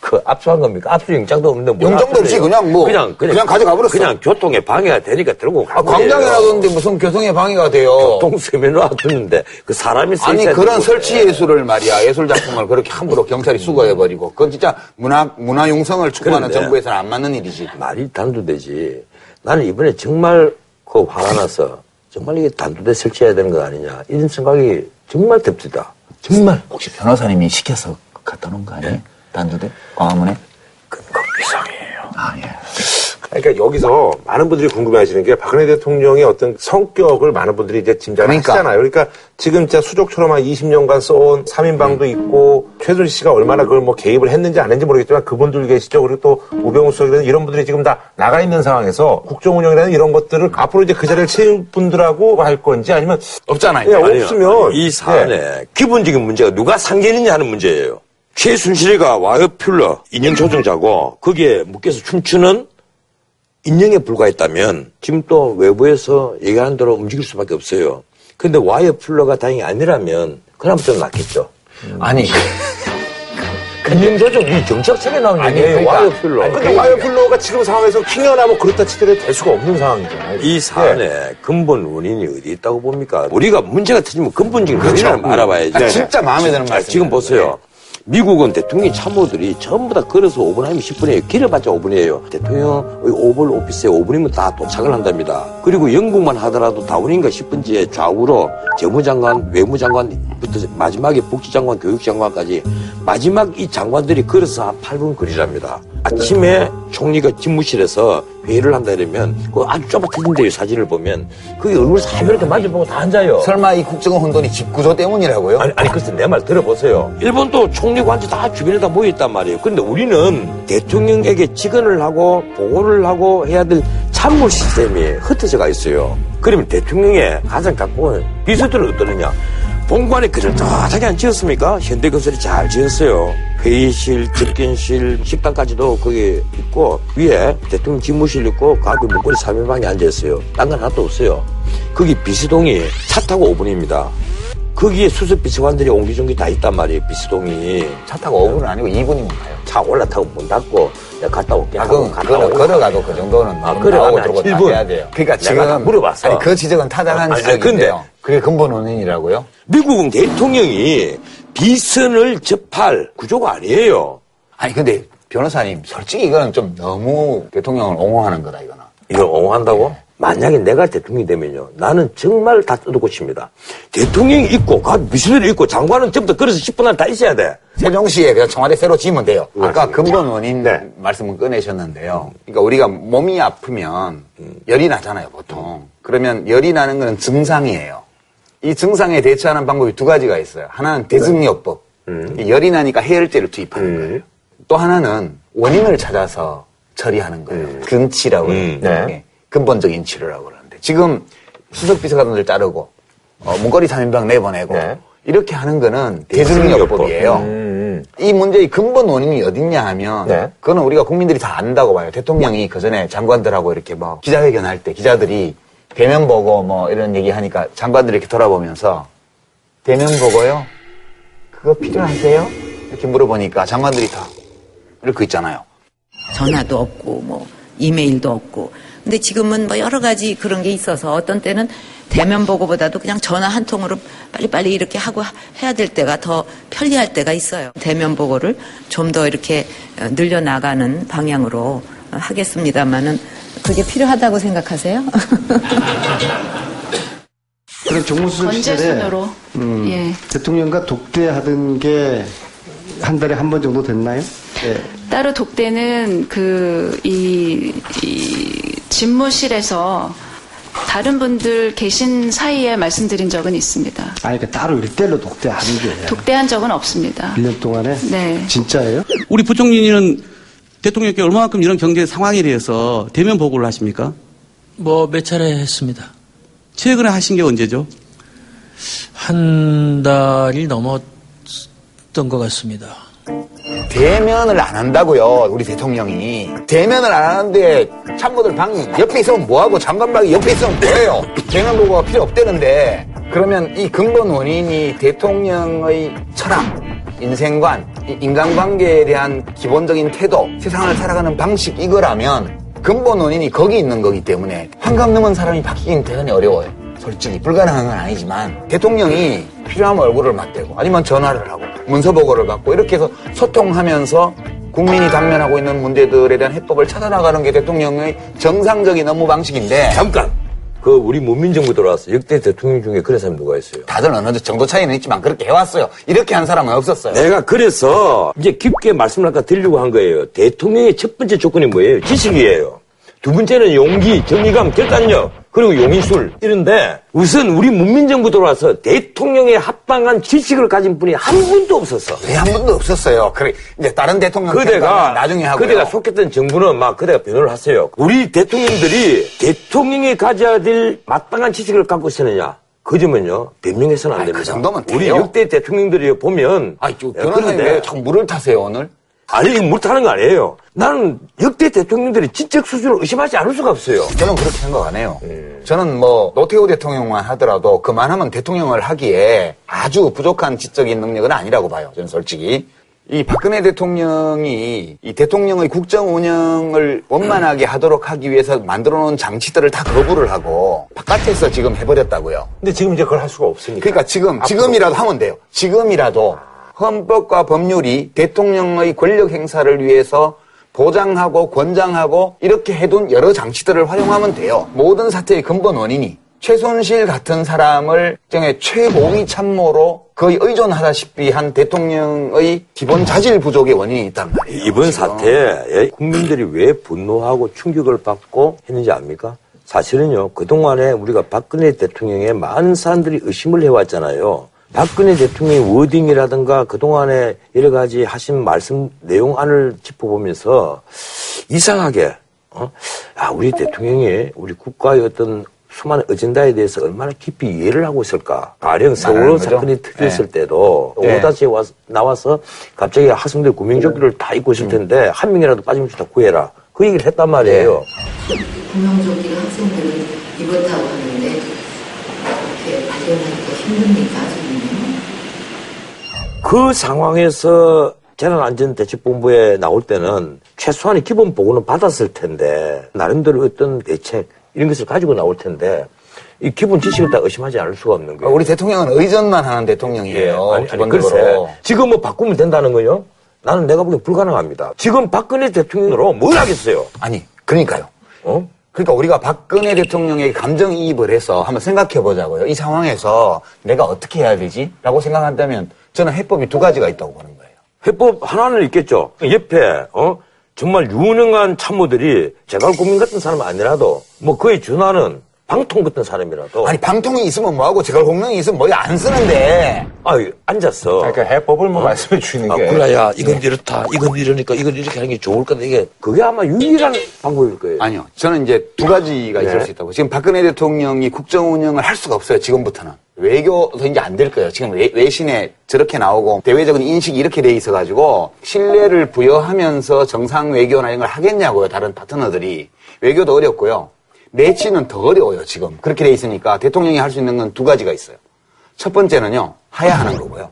그 압수한 겁니까? 압수 영장도 없는데 뭐 영장도 없이 그냥 뭐 그냥, 그냥 가져가 버렸어. 그냥 교통에 방해가 되니까 들고 간 아, 거예요. 광장이라던데 무슨 교통에 방해가 돼요. 교통세면을 놔두는데 그 사람이 서 아니 그런. 설치 예술을 말이야 예술 작품을 그렇게 함부로 경찰이 수거해 버리고 그건 진짜 문화 문화 융성을 추구하는 정부에서는 안 맞는 일이지. 말이 단두대지. 나는 이번에 정말 그 화가 나서 정말 이게 단두대 설치해야 되는 거 아니냐 이런 생각이 정말 듭니다. 정말. 혹시 변호사님이 시켜서 갖다 놓은 거 아니에요? 단두대 광화문에? 그, 그 이상해요. 아 예. 그러니까 여기서 많은 분들이 궁금해하시는 게 박근혜 대통령의 어떤 성격을 많은 분들이 이제 짐작을 그러니까. 하시잖아요. 그러니까 지금 진짜 수족처럼 한 20년간 써온 3인방도 음. 있고 최순실 씨가 얼마나 그걸 뭐 개입을 했는지 안 했는지 모르겠지만 그분들 계시죠. 그리고 또 우병우 수석이라는 이런 분들이 지금 다 나가 있는 상황에서 국정 운영이라는 이런 것들을 앞으로 이제 그 자리를 채울 분들하고 할 건지 아니면 없잖아요. 예, 아니요. 없으면 이 사안에 예. 기본적인 문제가 누가 상견이냐 하는 문제예요. 최순실이가 와이어필러 인형 조종자고 거기에 묶여서 춤추는 인형에 불과했다면 지금 또 외부에서 얘기하는 대로 움직일 수밖에 없어요. 근데 와이어필러가 다행히 아니라면 그나마 좀 낫겠죠. 아니 인형 조종 이 정책책에 나온 아니, 얘기예요. 그러니까. 와이어필러. 아니, 근데 와이어필러가 지금 상황에서 킹여나 뭐 그렇다 치더라도 될 수가 없는 상황이잖아요. 이 사안의 예. 근본 원인이 어디 있다고 봅니까? 우리가 문제가 터지면 근본적인 원인을 알아봐야죠. 아, 진짜 마음에 드는 아, 말씀. 지금 보세요. 미국은 대통령 참모들이 전부 다 걸어서 5분 아니면 10분이에요. 길어봤자 5분이에요. 대통령의 오벌 오피스에 5분이면 다 도착을 한답니다. 그리고 영국만 하더라도 다운인가 10분지에 좌우로 재무장관, 외무장관부터 마지막에 복지장관, 교육장관까지 마지막 이 장관들이 걸어서 한 8분 거리랍니다. 아침에 총리가 집무실에서 회의를 한다 이러면 그 아주 좁아터진데요 사진을 보면 그게 얼굴 사이로 이렇게 마주보고 다 앉아요. 설마 이 국정원 혼돈이 집 구조 때문이라고요? 아니, 아니, 글쎄, 내 말 들어보세요. 일본도 총리 관저 다 주변에 다 모여있단 말이에요. 그런데 우리는 대통령에게 직언을 하고 보고를 하고 해야 될 참모 시스템이 흩어져가 있어요. 그러면 대통령의 가장 갖고 비서들은 어떠느냐? 본관에 그럴듯하게 안 지었습니까? 현대건설이 잘 지었어요. 회의실, 접견실, 식당까지도 거기 있고, 위에 대통령 집무실 있고, 그 앞에 문고리 3인방이 앉아있어요. 딴 건 하나도 없어요. 거기 비서동이 차 타고 5분입니다. 거기에 수석 비서관들이 옹기종기 다 있단 말이에요, 비서동이. 차 타고 5분은 아니고 2분이면 가요. 차 올라타고 문 닫고 내가 갔다 올게 아, 갔다 그거는. 걸어가도 그 정도는 아, 다 7분. 해야 돼요. 그러니까 지금 물어봤어. 아니, 그 지적은 타당한 아니, 지적인데요. 근데- 그게 근본 원인이라고요? 미국은 대통령이 비선을 접할 구조가 아니에요. 아니 근데 변호사님 솔직히 이거는 좀 너무 대통령을 옹호하는 거다 이거는. 이걸 옹호한다고? 만약에 내가 대통령이 되면요. 나는 정말 다 뜯고 싶습니다. 대통령이 있고, 각 비서들이 있고, 장관은 전부 다 그래서 10분 안에 다 있어야 돼. 세종시에 그냥 청와대 새로 지으면 돼요. 아까. 근본 원인 네. 말씀을 꺼내셨는데요. 그러니까 우리가 몸이 아프면 열이 나잖아요, 보통. 그러면 열이 나는 건 증상이에요. 이 증상에 대처하는 방법이 두 가지가 있어요. 하나는 대증요법. 이 열이 나니까 해열제를 투입하는 거예요. 또 하나는 원인을 찾아서 처리하는 거예요. 근치라고 음, 그러는데 네. 근본적인 치료라고 그러는데 지금 수석 비서관들 자르고 어, 문거리 3인방 내보내고 네. 이렇게 하는 거는 대증요법이에요. 이 문제의 근본 원인이 어딨냐 하면 네. 그거는 우리가 국민들이 다 안다고 봐요. 대통령이 그 전에 장관들하고 이렇게 뭐 기자회견 할 때 기자들이 대면 보고 뭐 이런 얘기 하니까 장관들이 이렇게 돌아보면서 대면 보고요? 그거 필요하세요? 이렇게 물어보니까 장관들이 다 이렇게 있잖아요. 전화도 없고 뭐 이메일도 없고 근데 지금은 뭐 여러 가지 그런 게 있어서 어떤 때는 대면 보고보다도 그냥 전화 한 통으로 빨리빨리 이렇게 하고 해야 될 때가 더 편리할 때가 있어요. 대면 보고를 좀 더 이렇게 어, 늘려나가는 방향으로 하겠습니다만은 그게 필요하다고 생각하세요? 그럼 정무수석 시절에 음, 예. 대통령과 독대하던 게 한 달에 한 번 정도 됐나요? 예. 따로 독대는 그이 집무실에서 다른 분들 계신 사이에 말씀드린 적은 있습니다. 아니 그 따로 일대일로 독대하는 게 독대한 적은 없습니다. 1년 동안에 네. 진짜예요? 우리 부총리는 대통령께 얼마만큼 이런 경제 상황에 대해서 대면 보고를 하십니까? 뭐 몇 차례 했습니다. 최근에 하신 게 언제죠? 한 달이 넘었 던 것 같습니다. 대면을 안 한다고요, 우리 대통령이. 대면을 안 하는데 참모들 방 옆에 있으면 뭐하고 장관방이 옆에 있으면 뭐해요? 대면 보고가 필요 없다는데 그러면 이 근본 원인이 대통령의 철학, 인생관, 이 인간관계에 대한 기본적인 태도, 세상을 살아가는 방식 이거라면 근본 원인이 거기 있는 거기 때문에 환갑 넘은 사람이 바뀌긴 대단히 어려워요. 솔직히 불가능한 건 아니지만 대통령이 필요하면 얼굴을 맞대고 아니면 전화를 하고 문서 보고를 받고 이렇게 해서 소통하면서 국민이 당면하고 있는 문제들에 대한 해법을 찾아나가는 게 대통령의 정상적인 업무 방식인데 잠깐! 그 우리 문민정부 들어와서 역대 대통령 중에 그런 사람이 누가 있어요? 다들 어느 정도 차이는 있지만 그렇게 해왔어요. 이렇게 한 사람은 없었어요. 내가 그래서 이제 깊게 말씀을 아까 드리려고 한 거예요. 대통령의 첫 번째 조건이 뭐예요? 지식이에요. 두 번째는 용기, 정의감, 결단력, 그리고 용의술 이런데 우선 우리 문민정부 들어와서 대통령의 합당한 지식을 가진 분이 한 분도 없었어. 왜한 번도 없었어요. 그래 이제 다른 대통령 그대가 나중에 하고 그대가 속했던 정부는 막 그대가 변호를 하세요. 우리 대통령들이 대통령이 가져야 될 마땅한 지식을 갖고 있었느냐? 그 점은요 변명해서는 안 아니, 그 됩니다. 정도면 우리 돼요. 역대 대통령들이 보면 아니, 저 예, 변호사님 왜 자꾸 물을 타세요, 오늘? 아니 이거 못하는 거 아니에요. 나는 역대 대통령들이 지적 수준을 의심하지 않을 수가 없어요. 저는 그렇게 생각 안 해요. 저는 뭐 노태우 대통령만 하더라도 그만하면 대통령을 하기에 아주 부족한 지적인 능력은 아니라고 봐요. 저는 솔직히. 이 박근혜 대통령이 이 대통령의 국정 운영을 원만하게 하도록 하기 위해서 만들어 놓은 장치들을 다 거부를 하고 바깥에서 지금 해버렸다고요. 근데 지금 이제 그걸 할 수가 없으니까. 그러니까 지금, 지금이라도 하면 돼요. 지금이라도 헌법과 법률이 대통령의 권력 행사를 위해서 보장하고 권장하고 이렇게 해둔 여러 장치들을 활용하면 돼요. 모든 사태의 근본 원인이 최순실 같은 사람을 정의 최고위 참모로 거의 의존하다시피 한 대통령의 기본 자질 부족의 원인이 있단 말이에요. 이번. 사태에 국민들이 왜 분노하고 충격을 받고 했는지 압니까? 사실은요, 그동안에 우리가 박근혜 대통령에 많은 사람들이 의심을 해왔잖아요. 박근혜 대통령의 워딩이라든가 그동안에 여러 가지 하신 말씀 내용안을 짚어보면서 이상하게, 어? 아, 우리 대통령이 우리 국가의 어떤 수많은 어젠다에 대해서 얼마나 깊이 이해를 하고 있을까. 가령 세월호 거죠? 사건이 터졌을 때도 네. 오다시에 와, 나와서 갑자기 하성들 구명조끼를 다 입고 있을 텐데 한 명이라도 빠짐없이 다 구해라. 그 얘기를 했단 말이에요. 구명조끼를 학생들이 입었다고 하는데 이렇게 발견하기가 힘듭니까? 그 상황에서 재난안전대책본부에 나올 때는 최소한의 기본 보고는 받았을 텐데 나름대로 어떤 대책 이런 것을 가지고 나올 텐데 이 기본 지식을 다 의심하지 않을 수가 없는 거예요. 우리 대통령은 의전만 하는 대통령이에요. 예, 아니, 아니. 글쎄, 지금 뭐 바꾸면 된다는 거요? 나는 내가 보기엔 불가능합니다. 지금 박근혜 대통령으로 뭘 하겠어요? 아니, 그러니까요. 어? 그러니까 우리가 박근혜 대통령에게 감정이입을 해서 한번 생각해 보자고요. 이 상황에서 내가 어떻게 해야 되지? 라고 생각한다면 저는 해법이 두 가지가 있다고 보는 거예요. 해법 하나는 있겠죠. 옆에 어 정말 유능한 참모들이 제갈국민 같은 사람 아니라도 뭐 그에 준하는 방통 같은 사람이라도 아니, 방통이 있으면 뭐하고 제갈 공명이 있으면 뭐안 쓰는데. 아 앉았어. 그러니까 해법을 뭐 말씀해 주시는 아, 게. 그래야 이건 이렇다, 이건 이러니까 이건 이렇게 하는 게 좋을 건데 이게 그게 아마 유일한 방법일 거예요. 아니요. 저는 이제 두 가지가 있을 네. 수 있다고. 지금 박근혜 대통령이 국정 운영을 할 수가 없어요. 지금부터는. 외교도 이제 안 될 거예요. 지금 외, 외신에 저렇게 나오고 대외적인 인식이 이렇게 돼 있어가지고 신뢰를 부여하면서 정상 외교나 이런 걸 하겠냐고요. 다른 파트너들이. 외교도 어렵고요. 매치는 더 어려워요. 지금. 그렇게 돼 있으니까 대통령이 할 수 있는 건 두 가지가 있어요. 첫 번째는요. 하야하는 거고요.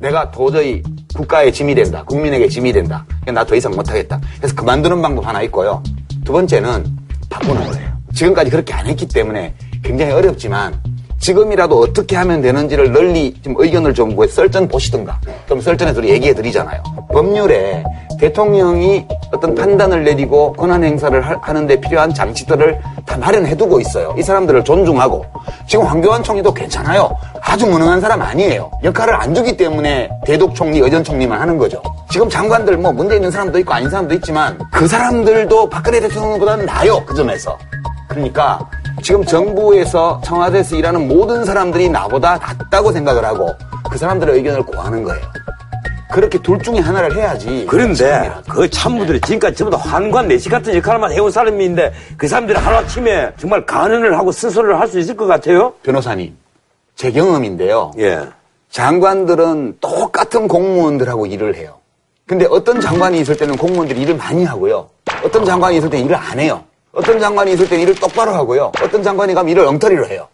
내가 도저히 국가의 짐이 된다. 국민에게 짐이 된다. 나 더 이상 못하겠다. 그래서 그만두는 방법 하나 있고요. 두 번째는 바꾸는 거예요. 지금까지 그렇게 안 했기 때문에 굉장히 어렵지만 지금이라도 어떻게 하면 되는지를 널리 좀 의견을 좀뭐 썰전 보시든가. 그럼 썰전에서 얘기해 드리잖아요. 법률에 대통령이 어떤 판단을 내리고 권한 행사를 하- 하는데 필요한 장치들을 다 마련해 두고 있어요. 이 사람들을 존중하고. 지금 황교안 총리도 괜찮아요. 아주 무능한 사람 아니에요. 역할을 안 주기 때문에 대독 총리, 의전 총리만 하는 거죠. 지금 장관들 뭐 문제 있는 사람도 있고 아닌 사람도 있지만 그 사람들도 박근혜 대통령보다는 나아요. 그 점에서. 그러니까 지금 정부에서 청와대에서 일하는 모든 사람들이 나보다 낫다고 생각을 하고 그 사람들의 의견을 구하는 거예요. 그렇게 둘 중에 하나를 해야지. 그런데 그 참모들이 지금까지 전부 다 환관 내시 같은 역할만 해온 사람인데 그 사람들이 하루아침에 정말 간언을 하고 스스로를 할 수 있을 것 같아요? 변호사님, 제 경험인데요. 예. 장관들은 똑같은 공무원들하고 일을 해요. 근데 어떤 장관이 있을 때는 공무원들이 일을 많이 하고요. 어떤 장관이 있을 때는 일을 안 해요. 어떤 장관이 있을 때는 일을 똑바로 하고요. 어떤 장관이 가면 일을 엉터리로 해요.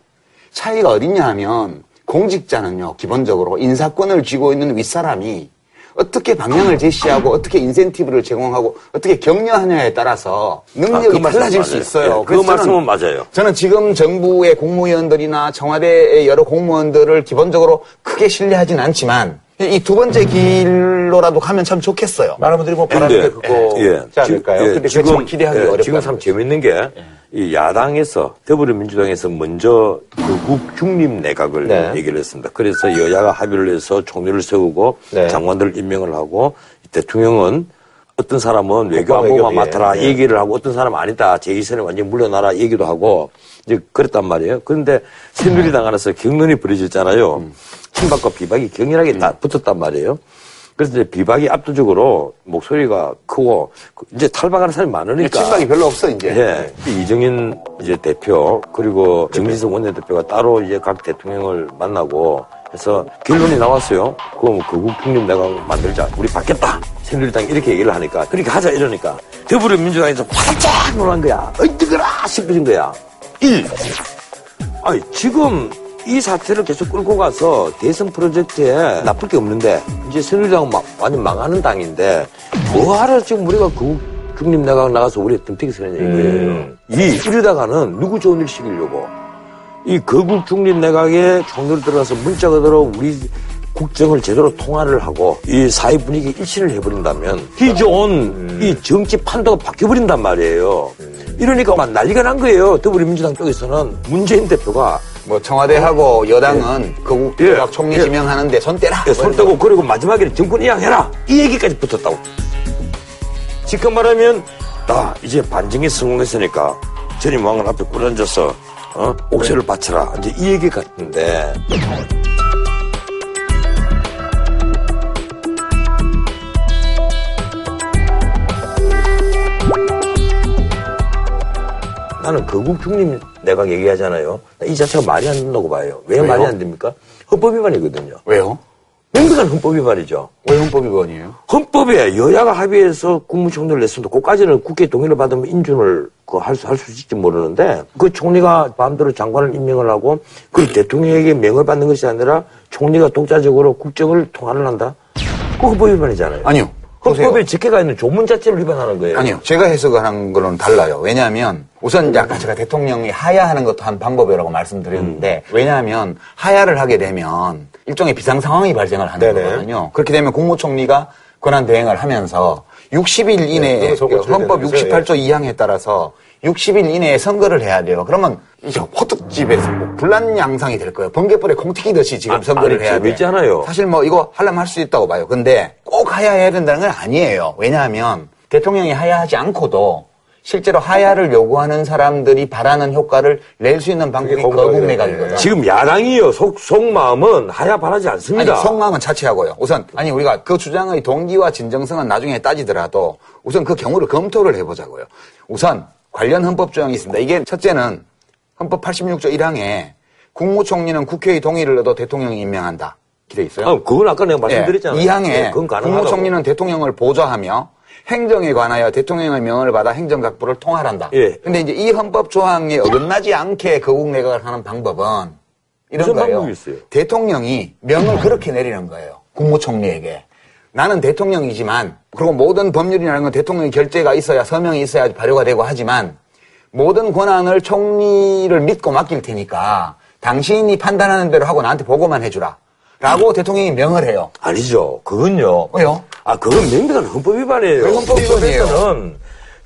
차이가 어딨냐 하면 공직자는요, 기본적으로 인사권을 쥐고 있는 윗사람이 어떻게 방향을 제시하고 어떻게 인센티브를 제공하고 어떻게 격려하냐에 따라서 능력이 아, 그 달라질 수. 있어요. 예, 그 저는 말씀은 맞아요. 저는 지금 정부의 공무위원들이나 청와대의 여러 공무원들을 기본적으로 크게 신뢰하진 않지만 이 두 번째 길로라도 가면 참 좋겠어요. 많은 분들이 뭐 바라는 게 그거 예, 있지 않을까요? 예, 근데 지금, 기대하기 예, 어렵다. 지금 참 재밌는 게, 이 야당에서, 더불어민주당에서 먼저 극국 중립 내각을 네. 얘기를 했습니다. 그래서 여야가 합의를 해서 총리를 세우고 네. 장관들을 임명을 하고 대통령은 어떤 사람은 외교안보만 맡아라 네. 얘기를 하고 어떤 사람은 아니다. 제2선에 완전히 물러나라 얘기도 하고 이제 그랬단 말이에요. 그런데 새누리당 안에서 경론이 벌어졌잖아요. 음. 친박과 비박이 격렬하게 다 붙었단 말이에요. 그래서 이제 비박이 압도적으로 목소리가 크고 그 이제 탈박하는 사람이 많으니까 친박이 별로 없어 이제. 예. 이정인 이제 대표 그리고 정진석 원내대표가 따로 이제 각 대통령을 만나고 해서 결론이 나왔어요. 그럼 거국 중립 내각 만들자. 우리 받겠다. 새누리당이 이렇게 얘기를 하니까 그렇게 하자 이러니까 더불어민주당에서 활짝 놀란 거야. 어떡하라 싶어진 거야. 일. 아니 지금 이 사태를 계속 끌고 가서 대선 프로젝트에 나쁠 게 없는데 이제 새누리당은 막 완전 망하는 당인데 뭐하러 지금 우리가 그 중립 내각 나가서 우리 덤태기 서는 얘기예요. 이 이러다가는 누구 좋은 일 시키려고 이 거국 중립 내각에 총리로 들어가서 문자 그대로 우리 국정을 제대로 통화를 하고 이 사회 분위기 일치를 해버린다면 기존 이 정치 판도가 바뀌어버린단 말이에요. 이러니까 막 난리가 난 거예요. 더불어민주당 쪽에서는 문재인 대표가 뭐 청와대하고 여당은 거국 대학 총리 지명하는데 손 떼라. 예, 손 떼고 그리고 마지막에 정권 이양해라 이 얘기까지 붙었다고. 지금 말하면 나 이제 반정에 성공했으니까 전임 왕을 앞에 꿇어앉아서 어? 옥새를 바쳐라 이제 이 얘기 같은데 나는 거국 중립 내각 얘기하잖아요. 이 자체가 말이 안 된다고 봐요. 왜 왜요? 말이 안 됩니까? 헌법 위반이거든요. 왜요? 명백한 헌법 위반이죠. 왜 헌법 위반이에요? 헌법에 여야가 합의해서 국무총리를 냈습니다. 그까지는 국회 동의를 받으면 인준을 그할 수, 할 수 있을지 모르는데 그 총리가 마음대로 장관을 임명을 하고 그 대통령에게 명을 받는 것이 아니라 총리가 독자적으로 국정을 통화를 한다? 그 헌법 위반이잖아요. 아니요. 헌법에 적혀가 있는 조문 자체를 위반하는 거예요. 아니요. 제가 해석하는 거는 달라요. 왜냐하면 우선 아까 제가 대통령이 하야하는 것도 한 방법이라고 말씀드렸는데 음. 왜냐하면 하야를 하게 되면 일종의 비상 상황이 발생을 하는 네네. 거거든요. 그렇게 되면 국무총리가 권한 대행을 하면서 60일 이내에 선거 그 헌법 처리되는 거죠. 68조 2항에 따라서 60일 이내에 선거를 해야 돼요. 그러면 이제 호떡집에서 뭐 불난 양상이 될 거예요. 번개불에 콩 튀기듯이 지금 아, 선거를 아니, 해야 돼. 재밌잖아요. 사실 뭐 이거 하려면 할 수 있다고 봐요. 근데 꼭 하야해야 된다는 건 아니에요. 왜냐하면 대통령이 하야하지 않고도 실제로 하야를 요구하는 사람들이 바라는 효과를 낼 수 있는 방법이 거국 내각이거든. 지금 야당이요. 속, 속마음은 하야 바라지 않습니다. 아니, 속마음은 차치하고요. 우선, 아니, 우리가 그 주장의 동기와 진정성은 나중에 따지더라도 우선 그 경우를 검토를 해보자고요. 우선, 관련 헌법 조항이 있습니다. 이게 첫째는 헌법 86조 1항에 국무총리는 국회의 동의를 얻어 대통령이 임명한다. 기대 있어요. 아, 그건 아까 내가 말씀드렸잖아요. 항에 예, 그건 가능하다고. 국무총리는 대통령을 보좌하며 행정에 관하여 대통령의 명을 받아 행정각부를 통할한다. 예. 근데 이제 이 헌법 조항에 어긋나지 않게 거국 내각을 하는 방법은 이런 거예요. 방법이 있어요? 대통령이 명을 그렇게 내리는 거예요. 국무총리에게. 나는 대통령이지만 그리고 모든 법률이라는 건 대통령의 결재가 있어야 서명이 있어야 발효가 되고 하지만 모든 권한을 총리를 믿고 맡길 테니까 당신이 판단하는 대로 하고 나한테 보고만 해주라. 라고 대통령이 명을 해요. 아니죠. 그건요. 왜요? 아, 그건 명백한 헌법 위반이에요. 왜 헌법 위반이에요? 헌법에서는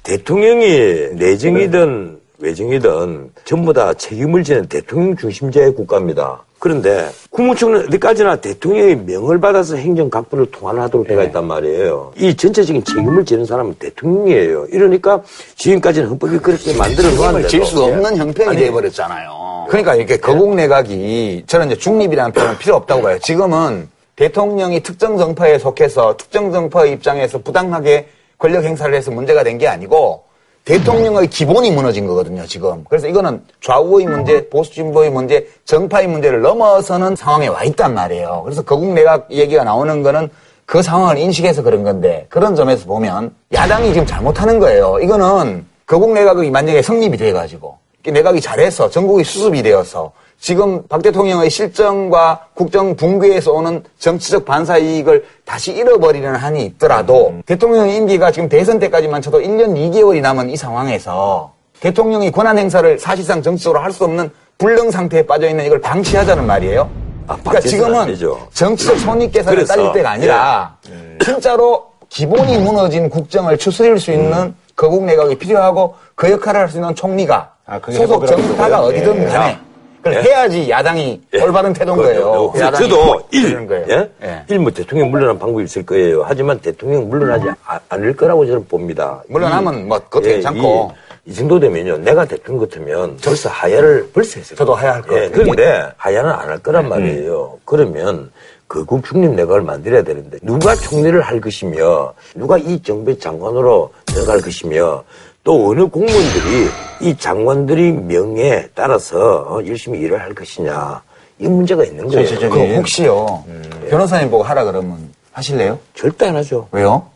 대통령이 내정이든 외정이든 전부 다 책임을 지는 대통령 중심제의 국가입니다. 그런데 국무총리 어디까지나 대통령의 명을 받아서 행정 각부를 통할하도록 되어 있단 말이에요. 이 전체적인 책임을 지는 사람은 대통령이에요. 이러니까 지금까지는 헌법이 그렇게 만들어 놓았는데 질수 없는 형편이 돼버렸잖아요. 그러니까 이렇게 거국 내각이 저는 이제 중립이라는 표현은 필요 없다고 봐요. 지금은 대통령이 특정 정파에 속해서 특정 정파의 입장에서 부당하게 권력 행사를 해서 문제가 된 게 아니고 대통령의 기본이 무너진 거거든요, 지금. 그래서 이거는 좌우의 문제, 보수 진보의 문제, 정파의 문제를 넘어서는 상황에 와 있단 말이에요. 그래서 거국 내각 얘기가 나오는 거는 그 상황을 인식해서 그런 건데 그런 점에서 보면 야당이 지금 잘못하는 거예요. 이거는 거국 내각이 만약에 성립이 돼 가지고 이 내각이 잘해서 전국이 수습이 되어서 지금 박 대통령의 실정과 국정 붕괴에서 오는 정치적 반사 이익을 다시 잃어버리는 한이 있더라도 대통령 임기가 지금 대선 때까지만 쳐도 1년 2개월이 남은 이 상황에서 대통령이 권한 행사를 사실상 정치적으로 할 수 없는 불능 상태에 빠져 있는 이걸 방치하자는 말이에요. 그러니까 방치해서는 안 지금은. 정치적 손익 계산을 그래서, 따질 때가 아니라 진짜로 기본이 무너진 국정을 추스릴 수 있는 거국 내각이 필요하고 그 역할을 할 수 있는 총리가 그게 소속 정파가? 어디든 예. 간에 그걸 예. 해야지 야당이 예. 올바른 태도인 그, 거예요. 그, 저도 일, 그러는 거예요. 예? 예. 일, 뭐 대통령 물러난 방법이 있을 거예요. 하지만 대통령 물러나지 아- 않을 거라고 저는 봅니다. 물러나면 이- 뭐 그것도 예, 괜찮고. 이, 이 정도 되면요. 내가 대통령 같으면 벌써 하야를 벌써 했을 저도 거예요. 하야할 것 예, 같아요. 그런데 하야는 안 할 거란 말이에요. 그러면 거국 중립 내각을 만들어야 되는데 누가 총리를 할 것이며 누가 이 정부의 장관으로 들어갈 것이며 또 어느 공무원들이 이 장관들이 명에 따라서 어, 열심히 일을 할 것이냐 이 문제가 있는 거예요. 그 혹시요 변호사님 보고 하라 그러면 하실래요? 절대 안 하죠. 왜요?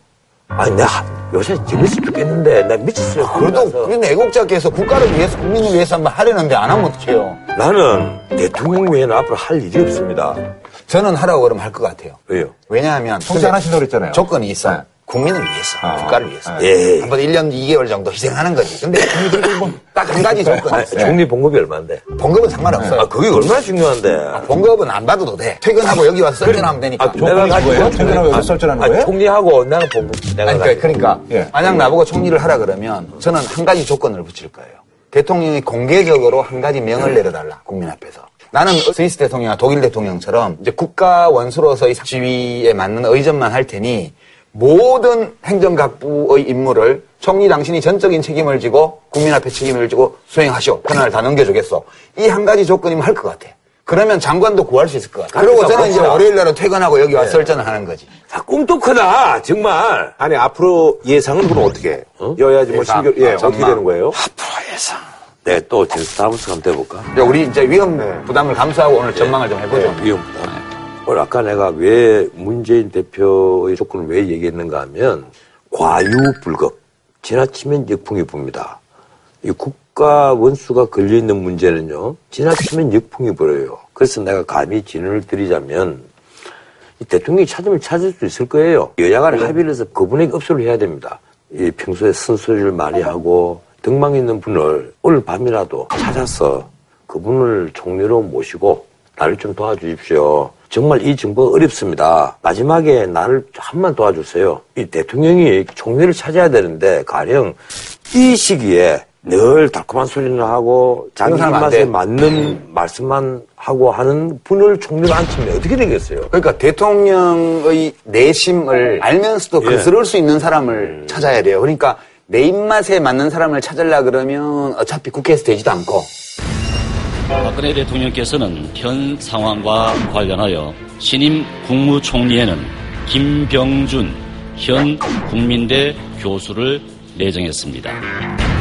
아니, 나 요새 재밌어 죽겠는데, 나 미쳤어요. 그래도 그래도 우리는 애국자께서 국가를 위해서 국민을 위해서 한번 하려는데 안 하면 어떡해요? 나는 대통령 외에는 앞으로 할 일이 없습니다. 저는 하라고 그러면 할 것 같아요. 왜요? 왜냐하면 통치 안 하신다고 그랬잖아요. 조건이 있어. 네. 국민을 위해서, 국가를 위해서. 예. 한번 1년 2개월 정도 희생하는 거지. 근데 딱 한 가지 조건이 있어요. 총리 봉급이 얼마인데? 봉급은 상관없어요. 아, 그게 얼마나 중요한데. 봉급은 안 받아도 돼. 퇴근하고 여기 와서 설전하면 되니까. 아, 내가 가지고 뭐예요? 퇴근하고 여기서 설전하는 아, 거예요? 총리하고 나는 봉급 내가 아니, 가지고. 그러니까, 예. 만약 나보고 총리를 하라 그러면 저는 한 가지 조건을 붙일 거예요. 대통령이 공개적으로 한 가지 명을 내려달라 국민 앞에서. 나는 스위스 대통령이나 독일 대통령처럼 이제 국가 원수로서의 지위에 맞는 의전만 할 테니 모든 행정각부의 임무를 총리 당신이 전적인 책임을 지고 국민 앞에 책임을 지고 수행하시오. 권한을 다 넘겨주겠어. 이한 가지 조건이면 할 것 같아. 그러면 장관도 구할 수 있을 것 같아. 그리고 저는 이제 월요일 날은 퇴근하고 여기 와서 설전을 하는 거지. 아, 꿈도 크다, 정말. 아니 앞으로 예상은 그럼 어떻게? 해? 여야지 뭐 예상. 신경 예 아, 어떻게. 되는 거예요? 네, 또 제스타부스 한번 돼볼까? 이제 우리 이제 위험 부담을 감수하고 오늘 전망을 좀 해보죠. 네, 위험 부담. 오늘 아까 내가 왜 문재인 대표의 조건을 왜 얘기했는가 하면 과유불급, 지나치면 역풍이 붑니다. 이 국가 원수가 걸려 있는 문제는요, 지나치면 역풍이 불어요. 그래서 내가 감히 진언을 드리자면 이 대통령이 찾으면 찾을 수 있을 거예요. 여야간 합의를 해서 그분에게 업소를 해야 됩니다. 이 평소에 쓴소리를 많이 하고 등망 있는 분을 오늘 밤이라도 찾아서 그분을 총리로 모시고 나를 좀 도와주십시오. 정말 이 정부가 어렵습니다. 마지막에 나를 한번 도와주세요. 이 대통령이 총리를 찾아야 되는데 가령 이 시기에 늘 달콤한 소리를 하고 자기 입맛에 돼. 맞는 말씀만 하고 하는 분을 총리로 앉히면 어떻게 되겠어요? 그러니까 대통령의 내심을 알면서도 예. 거스를 수 있는 사람을 찾아야 돼요. 그러니까 내 입맛에 맞는 사람을 찾으려 그러면 어차피 국회에서 되지도 않고 박근혜 대통령께서는 현 상황과 관련하여 신임 국무총리에는 김병준 현 국민대 교수를 내정했습니다.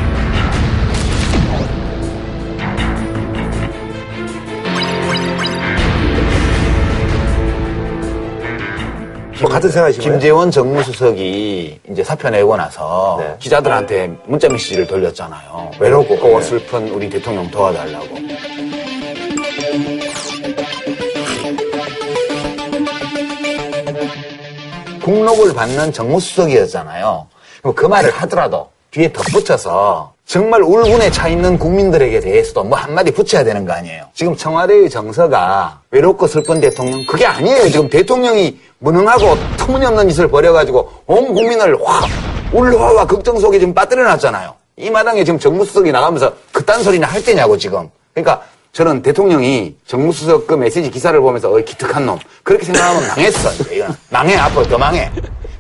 뭐 같은 생각이신 거예요? 김재원 정무수석이 이제 사표 내고 나서 네. 기자들한테 문자 메시지를 돌렸잖아요. 외롭고 슬픈 우리 대통령 도와달라고. 국록을 받는 정무수석이었잖아요. 그 말을 하더라도 뒤에 덧붙여서 정말 울분에 차 있는 국민들에게 대해서도 뭐 한마디 붙여야 되는 거 아니에요. 지금 청와대의 정서가 외롭고 슬픈 대통령 그게 아니에요. 지금 대통령이 무능하고 터무니없는 짓을 벌여가지고 온 국민을 확 울화와 걱정 속에 지금 빠뜨려 놨잖아요. 이 마당에 지금 정무수석이 나가면서 그딴 소리나 할 때냐고 지금. 그러니까 저는 대통령이 정무수석 그 메시지 기사를 보면서 어이 기특한 놈 그렇게 생각하면 망했어. 이건 망해 앞으로 더 망해.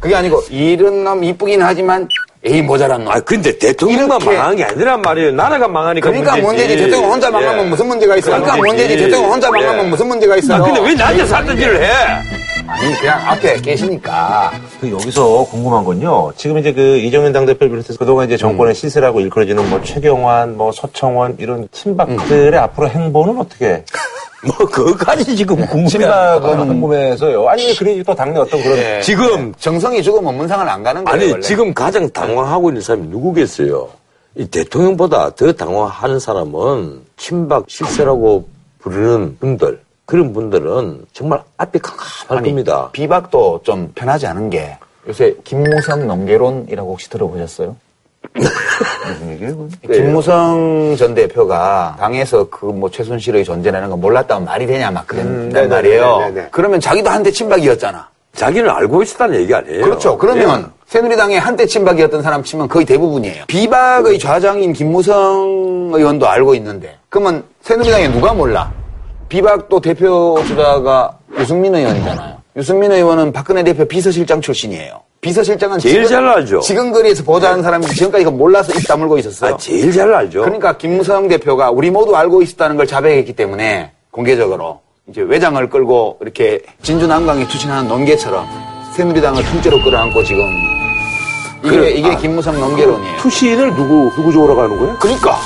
그게 아니고 이런 놈 이쁘긴 하지만 에이 모자란 놈. 아 근데 대통령만 이렇게- 망한 게 아니란 말이에요. 나라가 망하니까 그러니까 문제지. 대통령 혼자 망하면 예. 무슨 문제가 있어요? 그러니까 문제지. 대통령 혼자 망하면 예. 무슨 문제가 있어요? 아, 근데 왜 나한테 사드지를 해? 아니 그냥 앞에 계시니까. 그 여기서 궁금한 건요. 지금 이제 그 이정현 당대표를 비롯해서 그동안 이제 정권의 시세라고 일컬어지는 뭐 최경환, 뭐 서청원 이런 친박들의 앞으로 행보는 어떻게? 뭐 그거까지 지금 궁금해. 친박은 궁금해서요. 아니 그래 또 당내 어떤 그런 예. 지금 정성이 죽으면 문상은 안 가는 거예요. 아니 원래. 지금 가장 당황하고 있는 사람이 누구겠어요? 이 대통령보다 더 당황하는 사람은 친박 실세라고 부르는 분들 그런 분들은 정말 앞이 캄캄할 아니, 겁니다. 비박도 좀 편하지 않은 게 요새 김무성 넘개론이라고 혹시 들어보셨어요? 얘기예요? 김무성 전 대표가 당에서 그 뭐 최순실의 존재라는 거 몰랐다면 말이 되냐 막 그랬단 네네네, 말이에요. 네네네. 그러면 자기도 한때 친박이었잖아. 자기는 알고 있었다는 얘기 아니에요? 그렇죠. 그러면 새누리당의 한때 친박이었던 사람 치면 거의 대부분이에요. 비박의 좌장인 김무성 의원도 알고 있는데 그러면 새누리당에 누가 몰라? 비박도 대표 주자가 유승민 의원이잖아요. 유승민 의원은 박근혜 대표 비서실장 출신이에요. 비서실장은 제일 잘 알죠. 지금 거리에서 보좌하는 사람이 지금까지 이거 몰라서 입 다물고 있었어요. 아, 제일 잘 알죠. 그러니까 김무성 대표가 우리 모두 알고 있었다는 걸 자백했기 때문에 공개적으로 이제 외장을 끌고 이렇게 진주난강에 투신하는 논개처럼 새누리당을 통째로 끌어안고 지금 이게 그래, 이게 아, 김무성 논개론이에요. 투신을 누구 누구 쪽으로 가는 거예요? 그러니까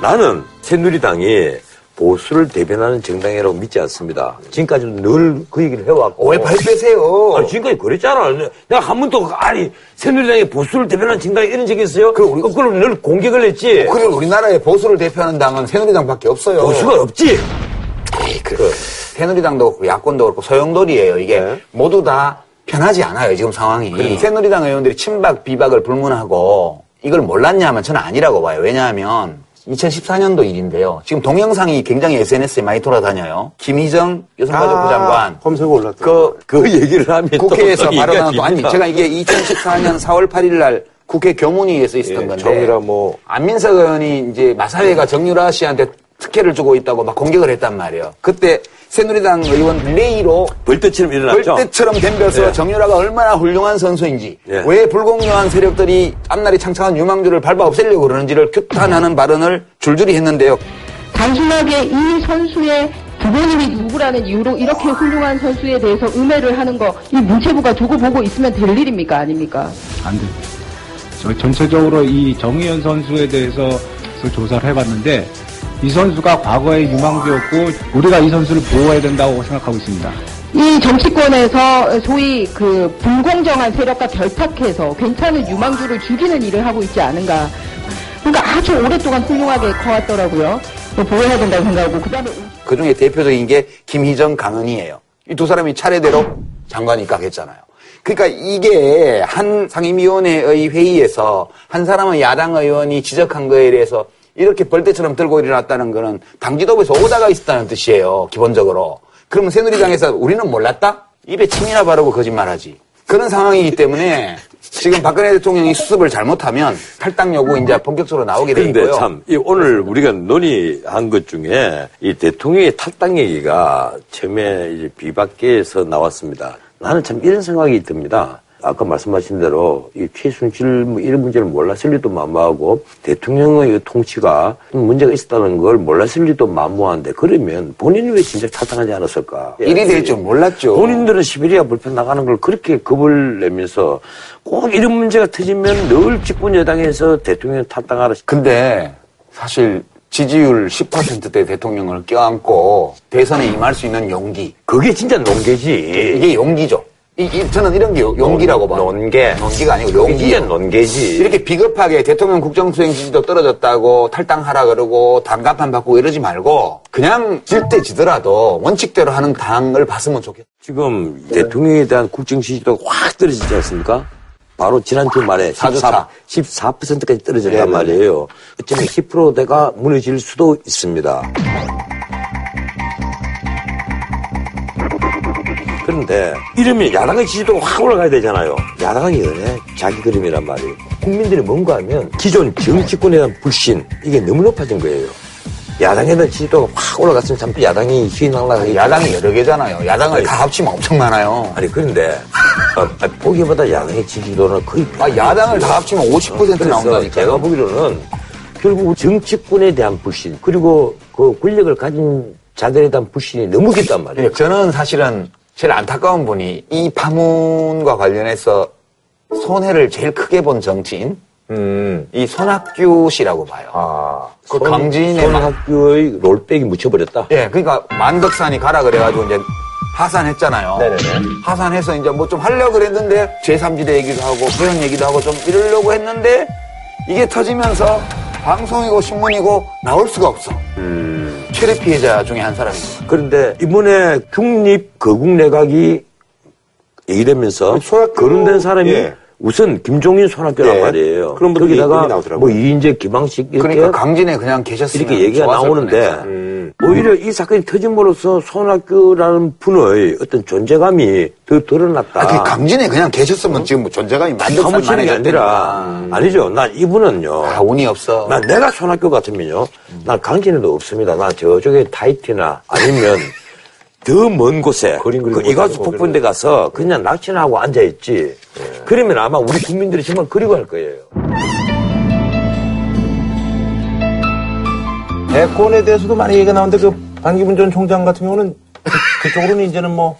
나는 새누리당이 보수를 대변하는 정당이라고 믿지 않습니다. 지금까지는 늘그 얘기를 해왔고. 왜 발빼세요? 아니, 지금까지 그랬잖아. 내가 한 번도, 아니, 새누리당이 보수를 대변하는 정당이 이런 적이 있어요? 그걸 늘 공격을 했지. 그래 우리나라의 보수를 대표하는 당은 새누리당밖에 없어요. 보수가 없지. 에이, 그, 새누리당도 그렇고 야권도 그렇고 소용돌이에요. 이게 네. 모두 다 편하지 않아요. 지금 상황이. 새누리당 의원들이 친박 비박을 불문하고 이걸 몰랐냐면 저는 아니라고 봐요. 왜냐하면 2014년도 일인데요. 지금 동영상이 굉장히 SNS에 많이 돌아다녀요. 김희정 여성가족부 아, 장관 검색어 올랐다. 그 그 얘기를 하면 또 국회에서 발언한 또 아니. 제가 이게 2014년 4월 8일 날 국회 교문위에서 있었던 예, 건데 정유라 뭐 안민석 의원이 이제 마사회가 정유라 씨한테 특혜를 주고 있다고 막 공격을 했단 말이에요. 그때 새누리당 의원 레이로 벌떼처럼 일어났죠. 벌떼처럼 덤벼서 예. 정유라가 얼마나 훌륭한 선수인지 예. 왜 불공정한 세력들이 앞날이 창창한 유망주를 밟아 없애려고 그러는지를 규탄하는 발언을 줄줄이 했는데요. 단순하게 이 선수의 부모님이 누구라는 이유로 이렇게 훌륭한 선수에 대해서 음해를 하는 거 이 문체부가 두고 보고 있으면 될 일입니까 아닙니까? 안 됩니다. 저 전체적으로 이 정의연 선수에 대해서 조사를 해봤는데 이 선수가 과거에 유망주였고 우리가 이 선수를 보호해야 된다고 생각하고 있습니다. 이 정치권에서 소위 그 불공정한 세력과 결탁해서 괜찮은 유망주를 죽이는 일을 하고 있지 않은가. 그러니까 아주 오랫동안 훌륭하게 커왔더라고요. 보호해야 된다고 생각하고 그다음에 그 중에 대표적인 게 김희정 강은이에요. 이 두 사람이 차례대로 장관이 입각했잖아요. 그러니까 이게 한 상임위원회의 회의에서 한 사람은 야당 의원이 지적한 거에 대해서 이렇게 벌떼처럼 들고 일어났다는 거는 당지도부에서 오다가 있었다는 뜻이에요. 기본적으로. 그러면 새누리당에서 우리는 몰랐다? 입에 침이나 바르고 거짓말하지. 그런 상황이기 때문에 지금 박근혜 대통령이 수습을 잘못하면 탈당 요구 이제 본격적으로 나오게 그런데 있고요. 참, 이 오늘 우리가 논의한 것 중에 이 대통령의 탈당 얘기가 처음에 이제 비박계에서 나왔습니다. 나는 참 이런 생각이 듭니다. 아까 말씀하신 대로 이 최순실 뭐 이런 문제를 몰랐을 리도 만무하고 대통령의 이 통치가 문제가 있었다는 걸 몰랐을 리도 만무한데 그러면 본인이 왜 진짜 탈당하지 않았을까? 일이 될 줄 몰랐죠. 본인들은 시베리아 불편 나가는 걸 그렇게 겁을 내면서 꼭 이런 문제가 터지면 늘 집권 여당에서 대통령 탈당하라. 근데 사실 지지율 10%대 대통령을 껴안고 대선에 임할 수 있는 용기. 그게 진짜 논개지. 이게 용기죠. 이, 이- 저는 이런 게 요- 용기라고 봐요. 논개. 논기가 아니고 용기. 진짜 논개지. 이렇게 비겁하게 대통령 국정수행 지지도 떨어졌다고 탈당하라 그러고 당간판 받고 이러지 말고 그냥 질 때 지더라도 원칙대로 하는 당을 봤으면 좋겠다. 지금 대통령에 대한 국정 지지도가 확 떨어지지 않습니까? 바로 지난 주 말에 14, 사주차. 14%까지 떨어졌단 네네네. 말이에요. 어쩌면 10%대가 무너질 수도 있습니다. 그런데 이러면 야당의 지지도가 확 올라가야 되잖아요. 야당이 연애 자기 그림이란 말이에요. 국민들이 뭔가 하면 기존 정치권에 대한 불신 이게 너무 높아진 거예요. 야당에 대한 지지도가 확 올라갔으면 참 야당이 휘날라가겠죠. 야당이 여러 개잖아요. 야당을 다 합치면 엄청 많아요. 아니 그런데 어, 아, 보기보다 야당의 지지도는 거의 아, 야당을 다 합치면 50% 그래서 나온다니까요. 제가 보기로는 결국 정치권에 대한 불신 그리고 그 권력을 가진 자들에 대한 불신이 너무 깊단 말이에요. 예, 저는 사실은 제일 안타까운 분이 이 파문과 관련해서 손해를 제일 크게 본 정치인 이 손학규 씨라고 봐요. 그 손- 강진의 막- 손학규의 롤백이 묻혀버렸다. 예, 그러니까 만덕산이 가라 그래가지고 이제 하산했잖아요. 하산해서 이제 뭐 좀 하려고 그랬는데 제3지대 얘기도 하고 그런 얘기도 하고 좀 이러려고 했는데 이게 터지면서 방송이고 신문이고 나올 수가 없어. 최대 피해자 중에 한 사람이죠. 그런데 이번에 중립 거국 내각이 얘기되면서 거론된 사람이 예. 우선 김종인 손학규란 예. 말이에요. 그런 분들이 나오더라고요. 뭐 이인재, 김항식 이렇게 그러니까 강진에 그냥 계셨으면 이렇게 얘기가 나오는데 뻔했죠. 오히려 이 사건이 터짐으로써 손학규라는 분의 어떤 존재감이 더 드러났다. 아, 그 강진에 그냥 계셨으면 지금 뭐 존재감이 사무치는 게 아니라 아니죠. 난 이분은요. 아, 운이 없어. 난 내가 손학규 같으면요. 난 강진에도 없습니다. 난 저쪽에 타이티나 아니면 더 먼 곳에 그 이가수 폭포인데 가서 그냥 낚시나 하고 앉아있지. 그러면 아마 우리 국민들이 정말 그리고 할 거예요. 대권에 대해서도 많이 얘기가 나오는데 그 반기문 전 총장 같은 경우는 그쪽으로는 이제는 뭐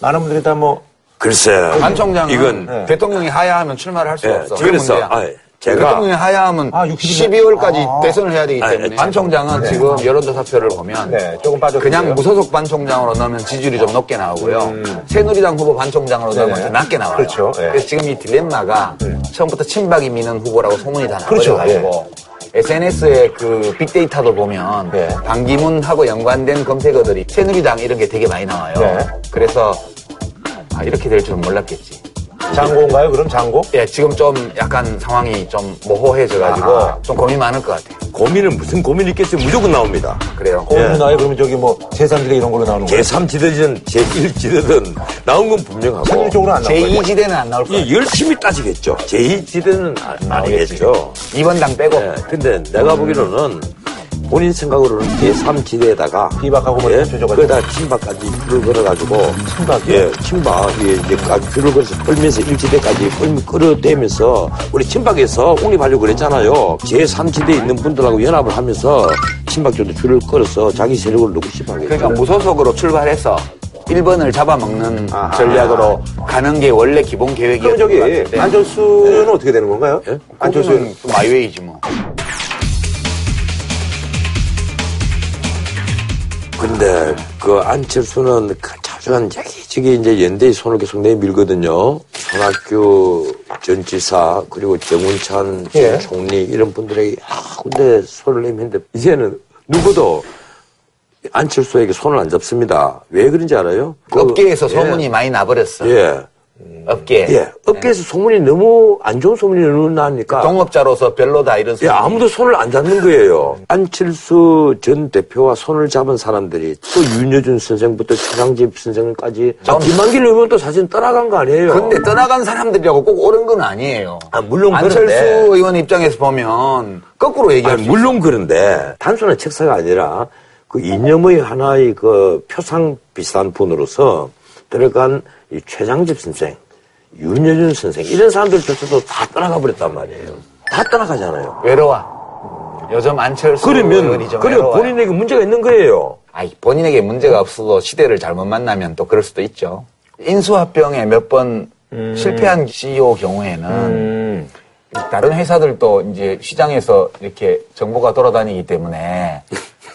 많은 분들이 다뭐 글쎄. 반 총장은 이건 네. 대통령이 하야하면 출마를 할 수가 예, 없어. 그래서. 아, 제가 대통령이 하야하면 아, 60일 12월까지 대선을 해야 되기 아, 때문에 네. 반 총장은 네. 지금 여론조사표를 보면 네, 조금 빠졌고요. 그냥 무소속 반 총장으로 넣으면 지지율이 좀 높게 나오고요. 새누리당 후보 반 총장으로 넣으면 음. 네네. 좀 낮게 나와요. 그렇죠. 예. 래서 지금 이 딜레마가 처음부터 친박이 미는 후보라고 소문이 다 그렇죠. 나버려가지고 SNS의 그 빅데이터도 보면 네. 반기문하고 연관된 검색어들이 새누리당 이런 게 되게 많이 나와요. 네. 그래서 아, 이렇게 될 줄은 몰랐겠지. 장고인가요? 그럼 장고? 예, 지금 좀 약간 상황이 좀 모호해져가지고 아하. 좀 고민 많을 것 같아요. 고민은 무슨 고민이 있겠어요? 무조건 나옵니다. 그래요. 고민이 예. 나요? 그러면 저기 뭐 제3지대 이런 걸로 나오는 거예요? 제3지대든 제1지대든 나온 건 분명하고. 새누리쪽으로 안 나올 거예요? 제2지대는 안 나올 거예요. 이 열심히 따지겠죠. 제2지대는 아니겠죠. 이번 당 빼고. 예, 근데 내가 보기로는 본인 생각으로는 제3 지대에다가 비박하고 뭐 조져가지고. 거기다 친박까지 줄을 걸어가지고 친박이요? 예, 친박 예, 이제 까- 줄을 걸어서 끌면서 1지대까지 끌, 끌어대면서 우리 친박에서 옹립하려고 그랬잖아요. 제3 지대에 있는 분들하고 연합을 하면서 친박 쪽도 줄을 끌어서 자기 세력을 넣고 싶어 하겠죠. 그러니까 무소속으로 출발해서 1번을 잡아먹는 전략으로 가는 게 원래 기본 계획이었던 것 같은데. 안철수는 어떻게 되는 건가요? 예? 안철수는 또 마이웨이지 뭐. 근데 그 안철수는 그 자주한 저기 이제 연대의 손을 계속 내밀거든요. 손학규 전 지사 그리고 정운찬 전 예. 총리 이런 분들에게 아 근데 손을 내미는데 이제는 누구도 안철수에게 손을 안 잡습니다. 왜 그런지 알아요? 그- 업계에서 예. 소문이 많이 나버렸어. 예. 업계. 예. 업계에서 소문이 너무 안 좋은 소문이 너무 나니까. 동업자로서 별로다 이런 예, 아무도 손을 안 잡는 거예요. 안철수 전 대표와 손을 잡은 사람들이 또 윤여준 선생부터 최상집 선생까지 아, 김한길 의원도 사실 떠나간 거 아니에요. 근데 떠나간 사람들이라고 꼭 옳은 건 아니에요. 아, 물론 안철수 그런데. 의원 입장에서 보면 거꾸로 얘기할 아니, 수 물론 그런데 단순한 책사가 아니라 그 이념의 하나의 그 표상 비슷한 분으로서 들어간 이 최장집 선생, 윤여준 선생 이런 사람들조차도 다 떠나가 버렸단 말이에요. 다 떠나가잖아요. 외로워. 요즘 안철수 그러면 그래. 본인에게 문제가 있는 거예요. 아니, 본인에게 문제가 없어도 시대를 잘못 만나면 또 그럴 수도 있죠. 인수합병에 몇번 음. 실패한 CEO 경우에는 다른 회사들도 이제 시장에서 이렇게 정보가 돌아다니기 때문에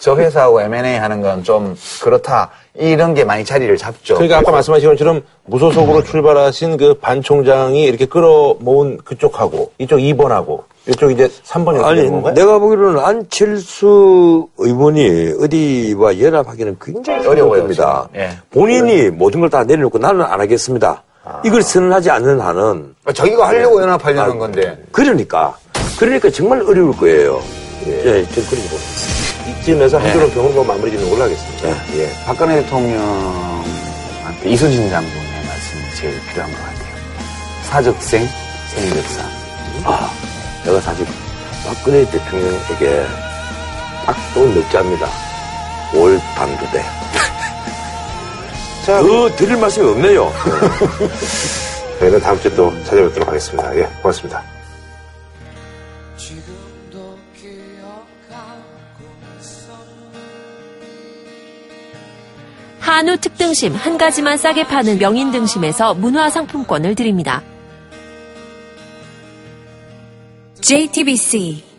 저 회사하고 M&A 하는 건 좀 그렇다. 이런 게 많이 자리를 잡죠. 그러니까 아까 말씀하신 것처럼 무소속으로 출발하신 그 반 총장이 이렇게 끌어모은 그쪽하고 이쪽 2번하고 이쪽 이제 3번이 아니, 건가요? 내가 보기로는 안철수 의원이 어디와 연합하기는 굉장히 어려워요, 겁니다. 예. 본인이 모든 걸 다 내려놓고 나는 안 하겠습니다. 이걸 선언하지 않는 한은. 자기가 하려고 연합하려는 건데. 그러니까. 그러니까 정말 어려울 거예요. 예, 저는 그렇게 봅니다. 이쯤에서 네. 한교로 병으로 마무리 짓는 걸로 하겠습니다. 예. 박근혜 대통령한테 이순신 장군의 말씀이 제일 필요한 것 같아요. 사적생, 생적사. 아, 내가 사실 박근혜 대통령에게 딱또몇 자입니다. 올 단두대. 자, 더 드릴 말씀이 없네요. 저희는 다음 주에 또 찾아뵙도록 하겠습니다. 예, 고맙습니다. 한우 특등심 한 가지만 싸게 파는 명인 등심에서 문화 상품권을 드립니다. JTBC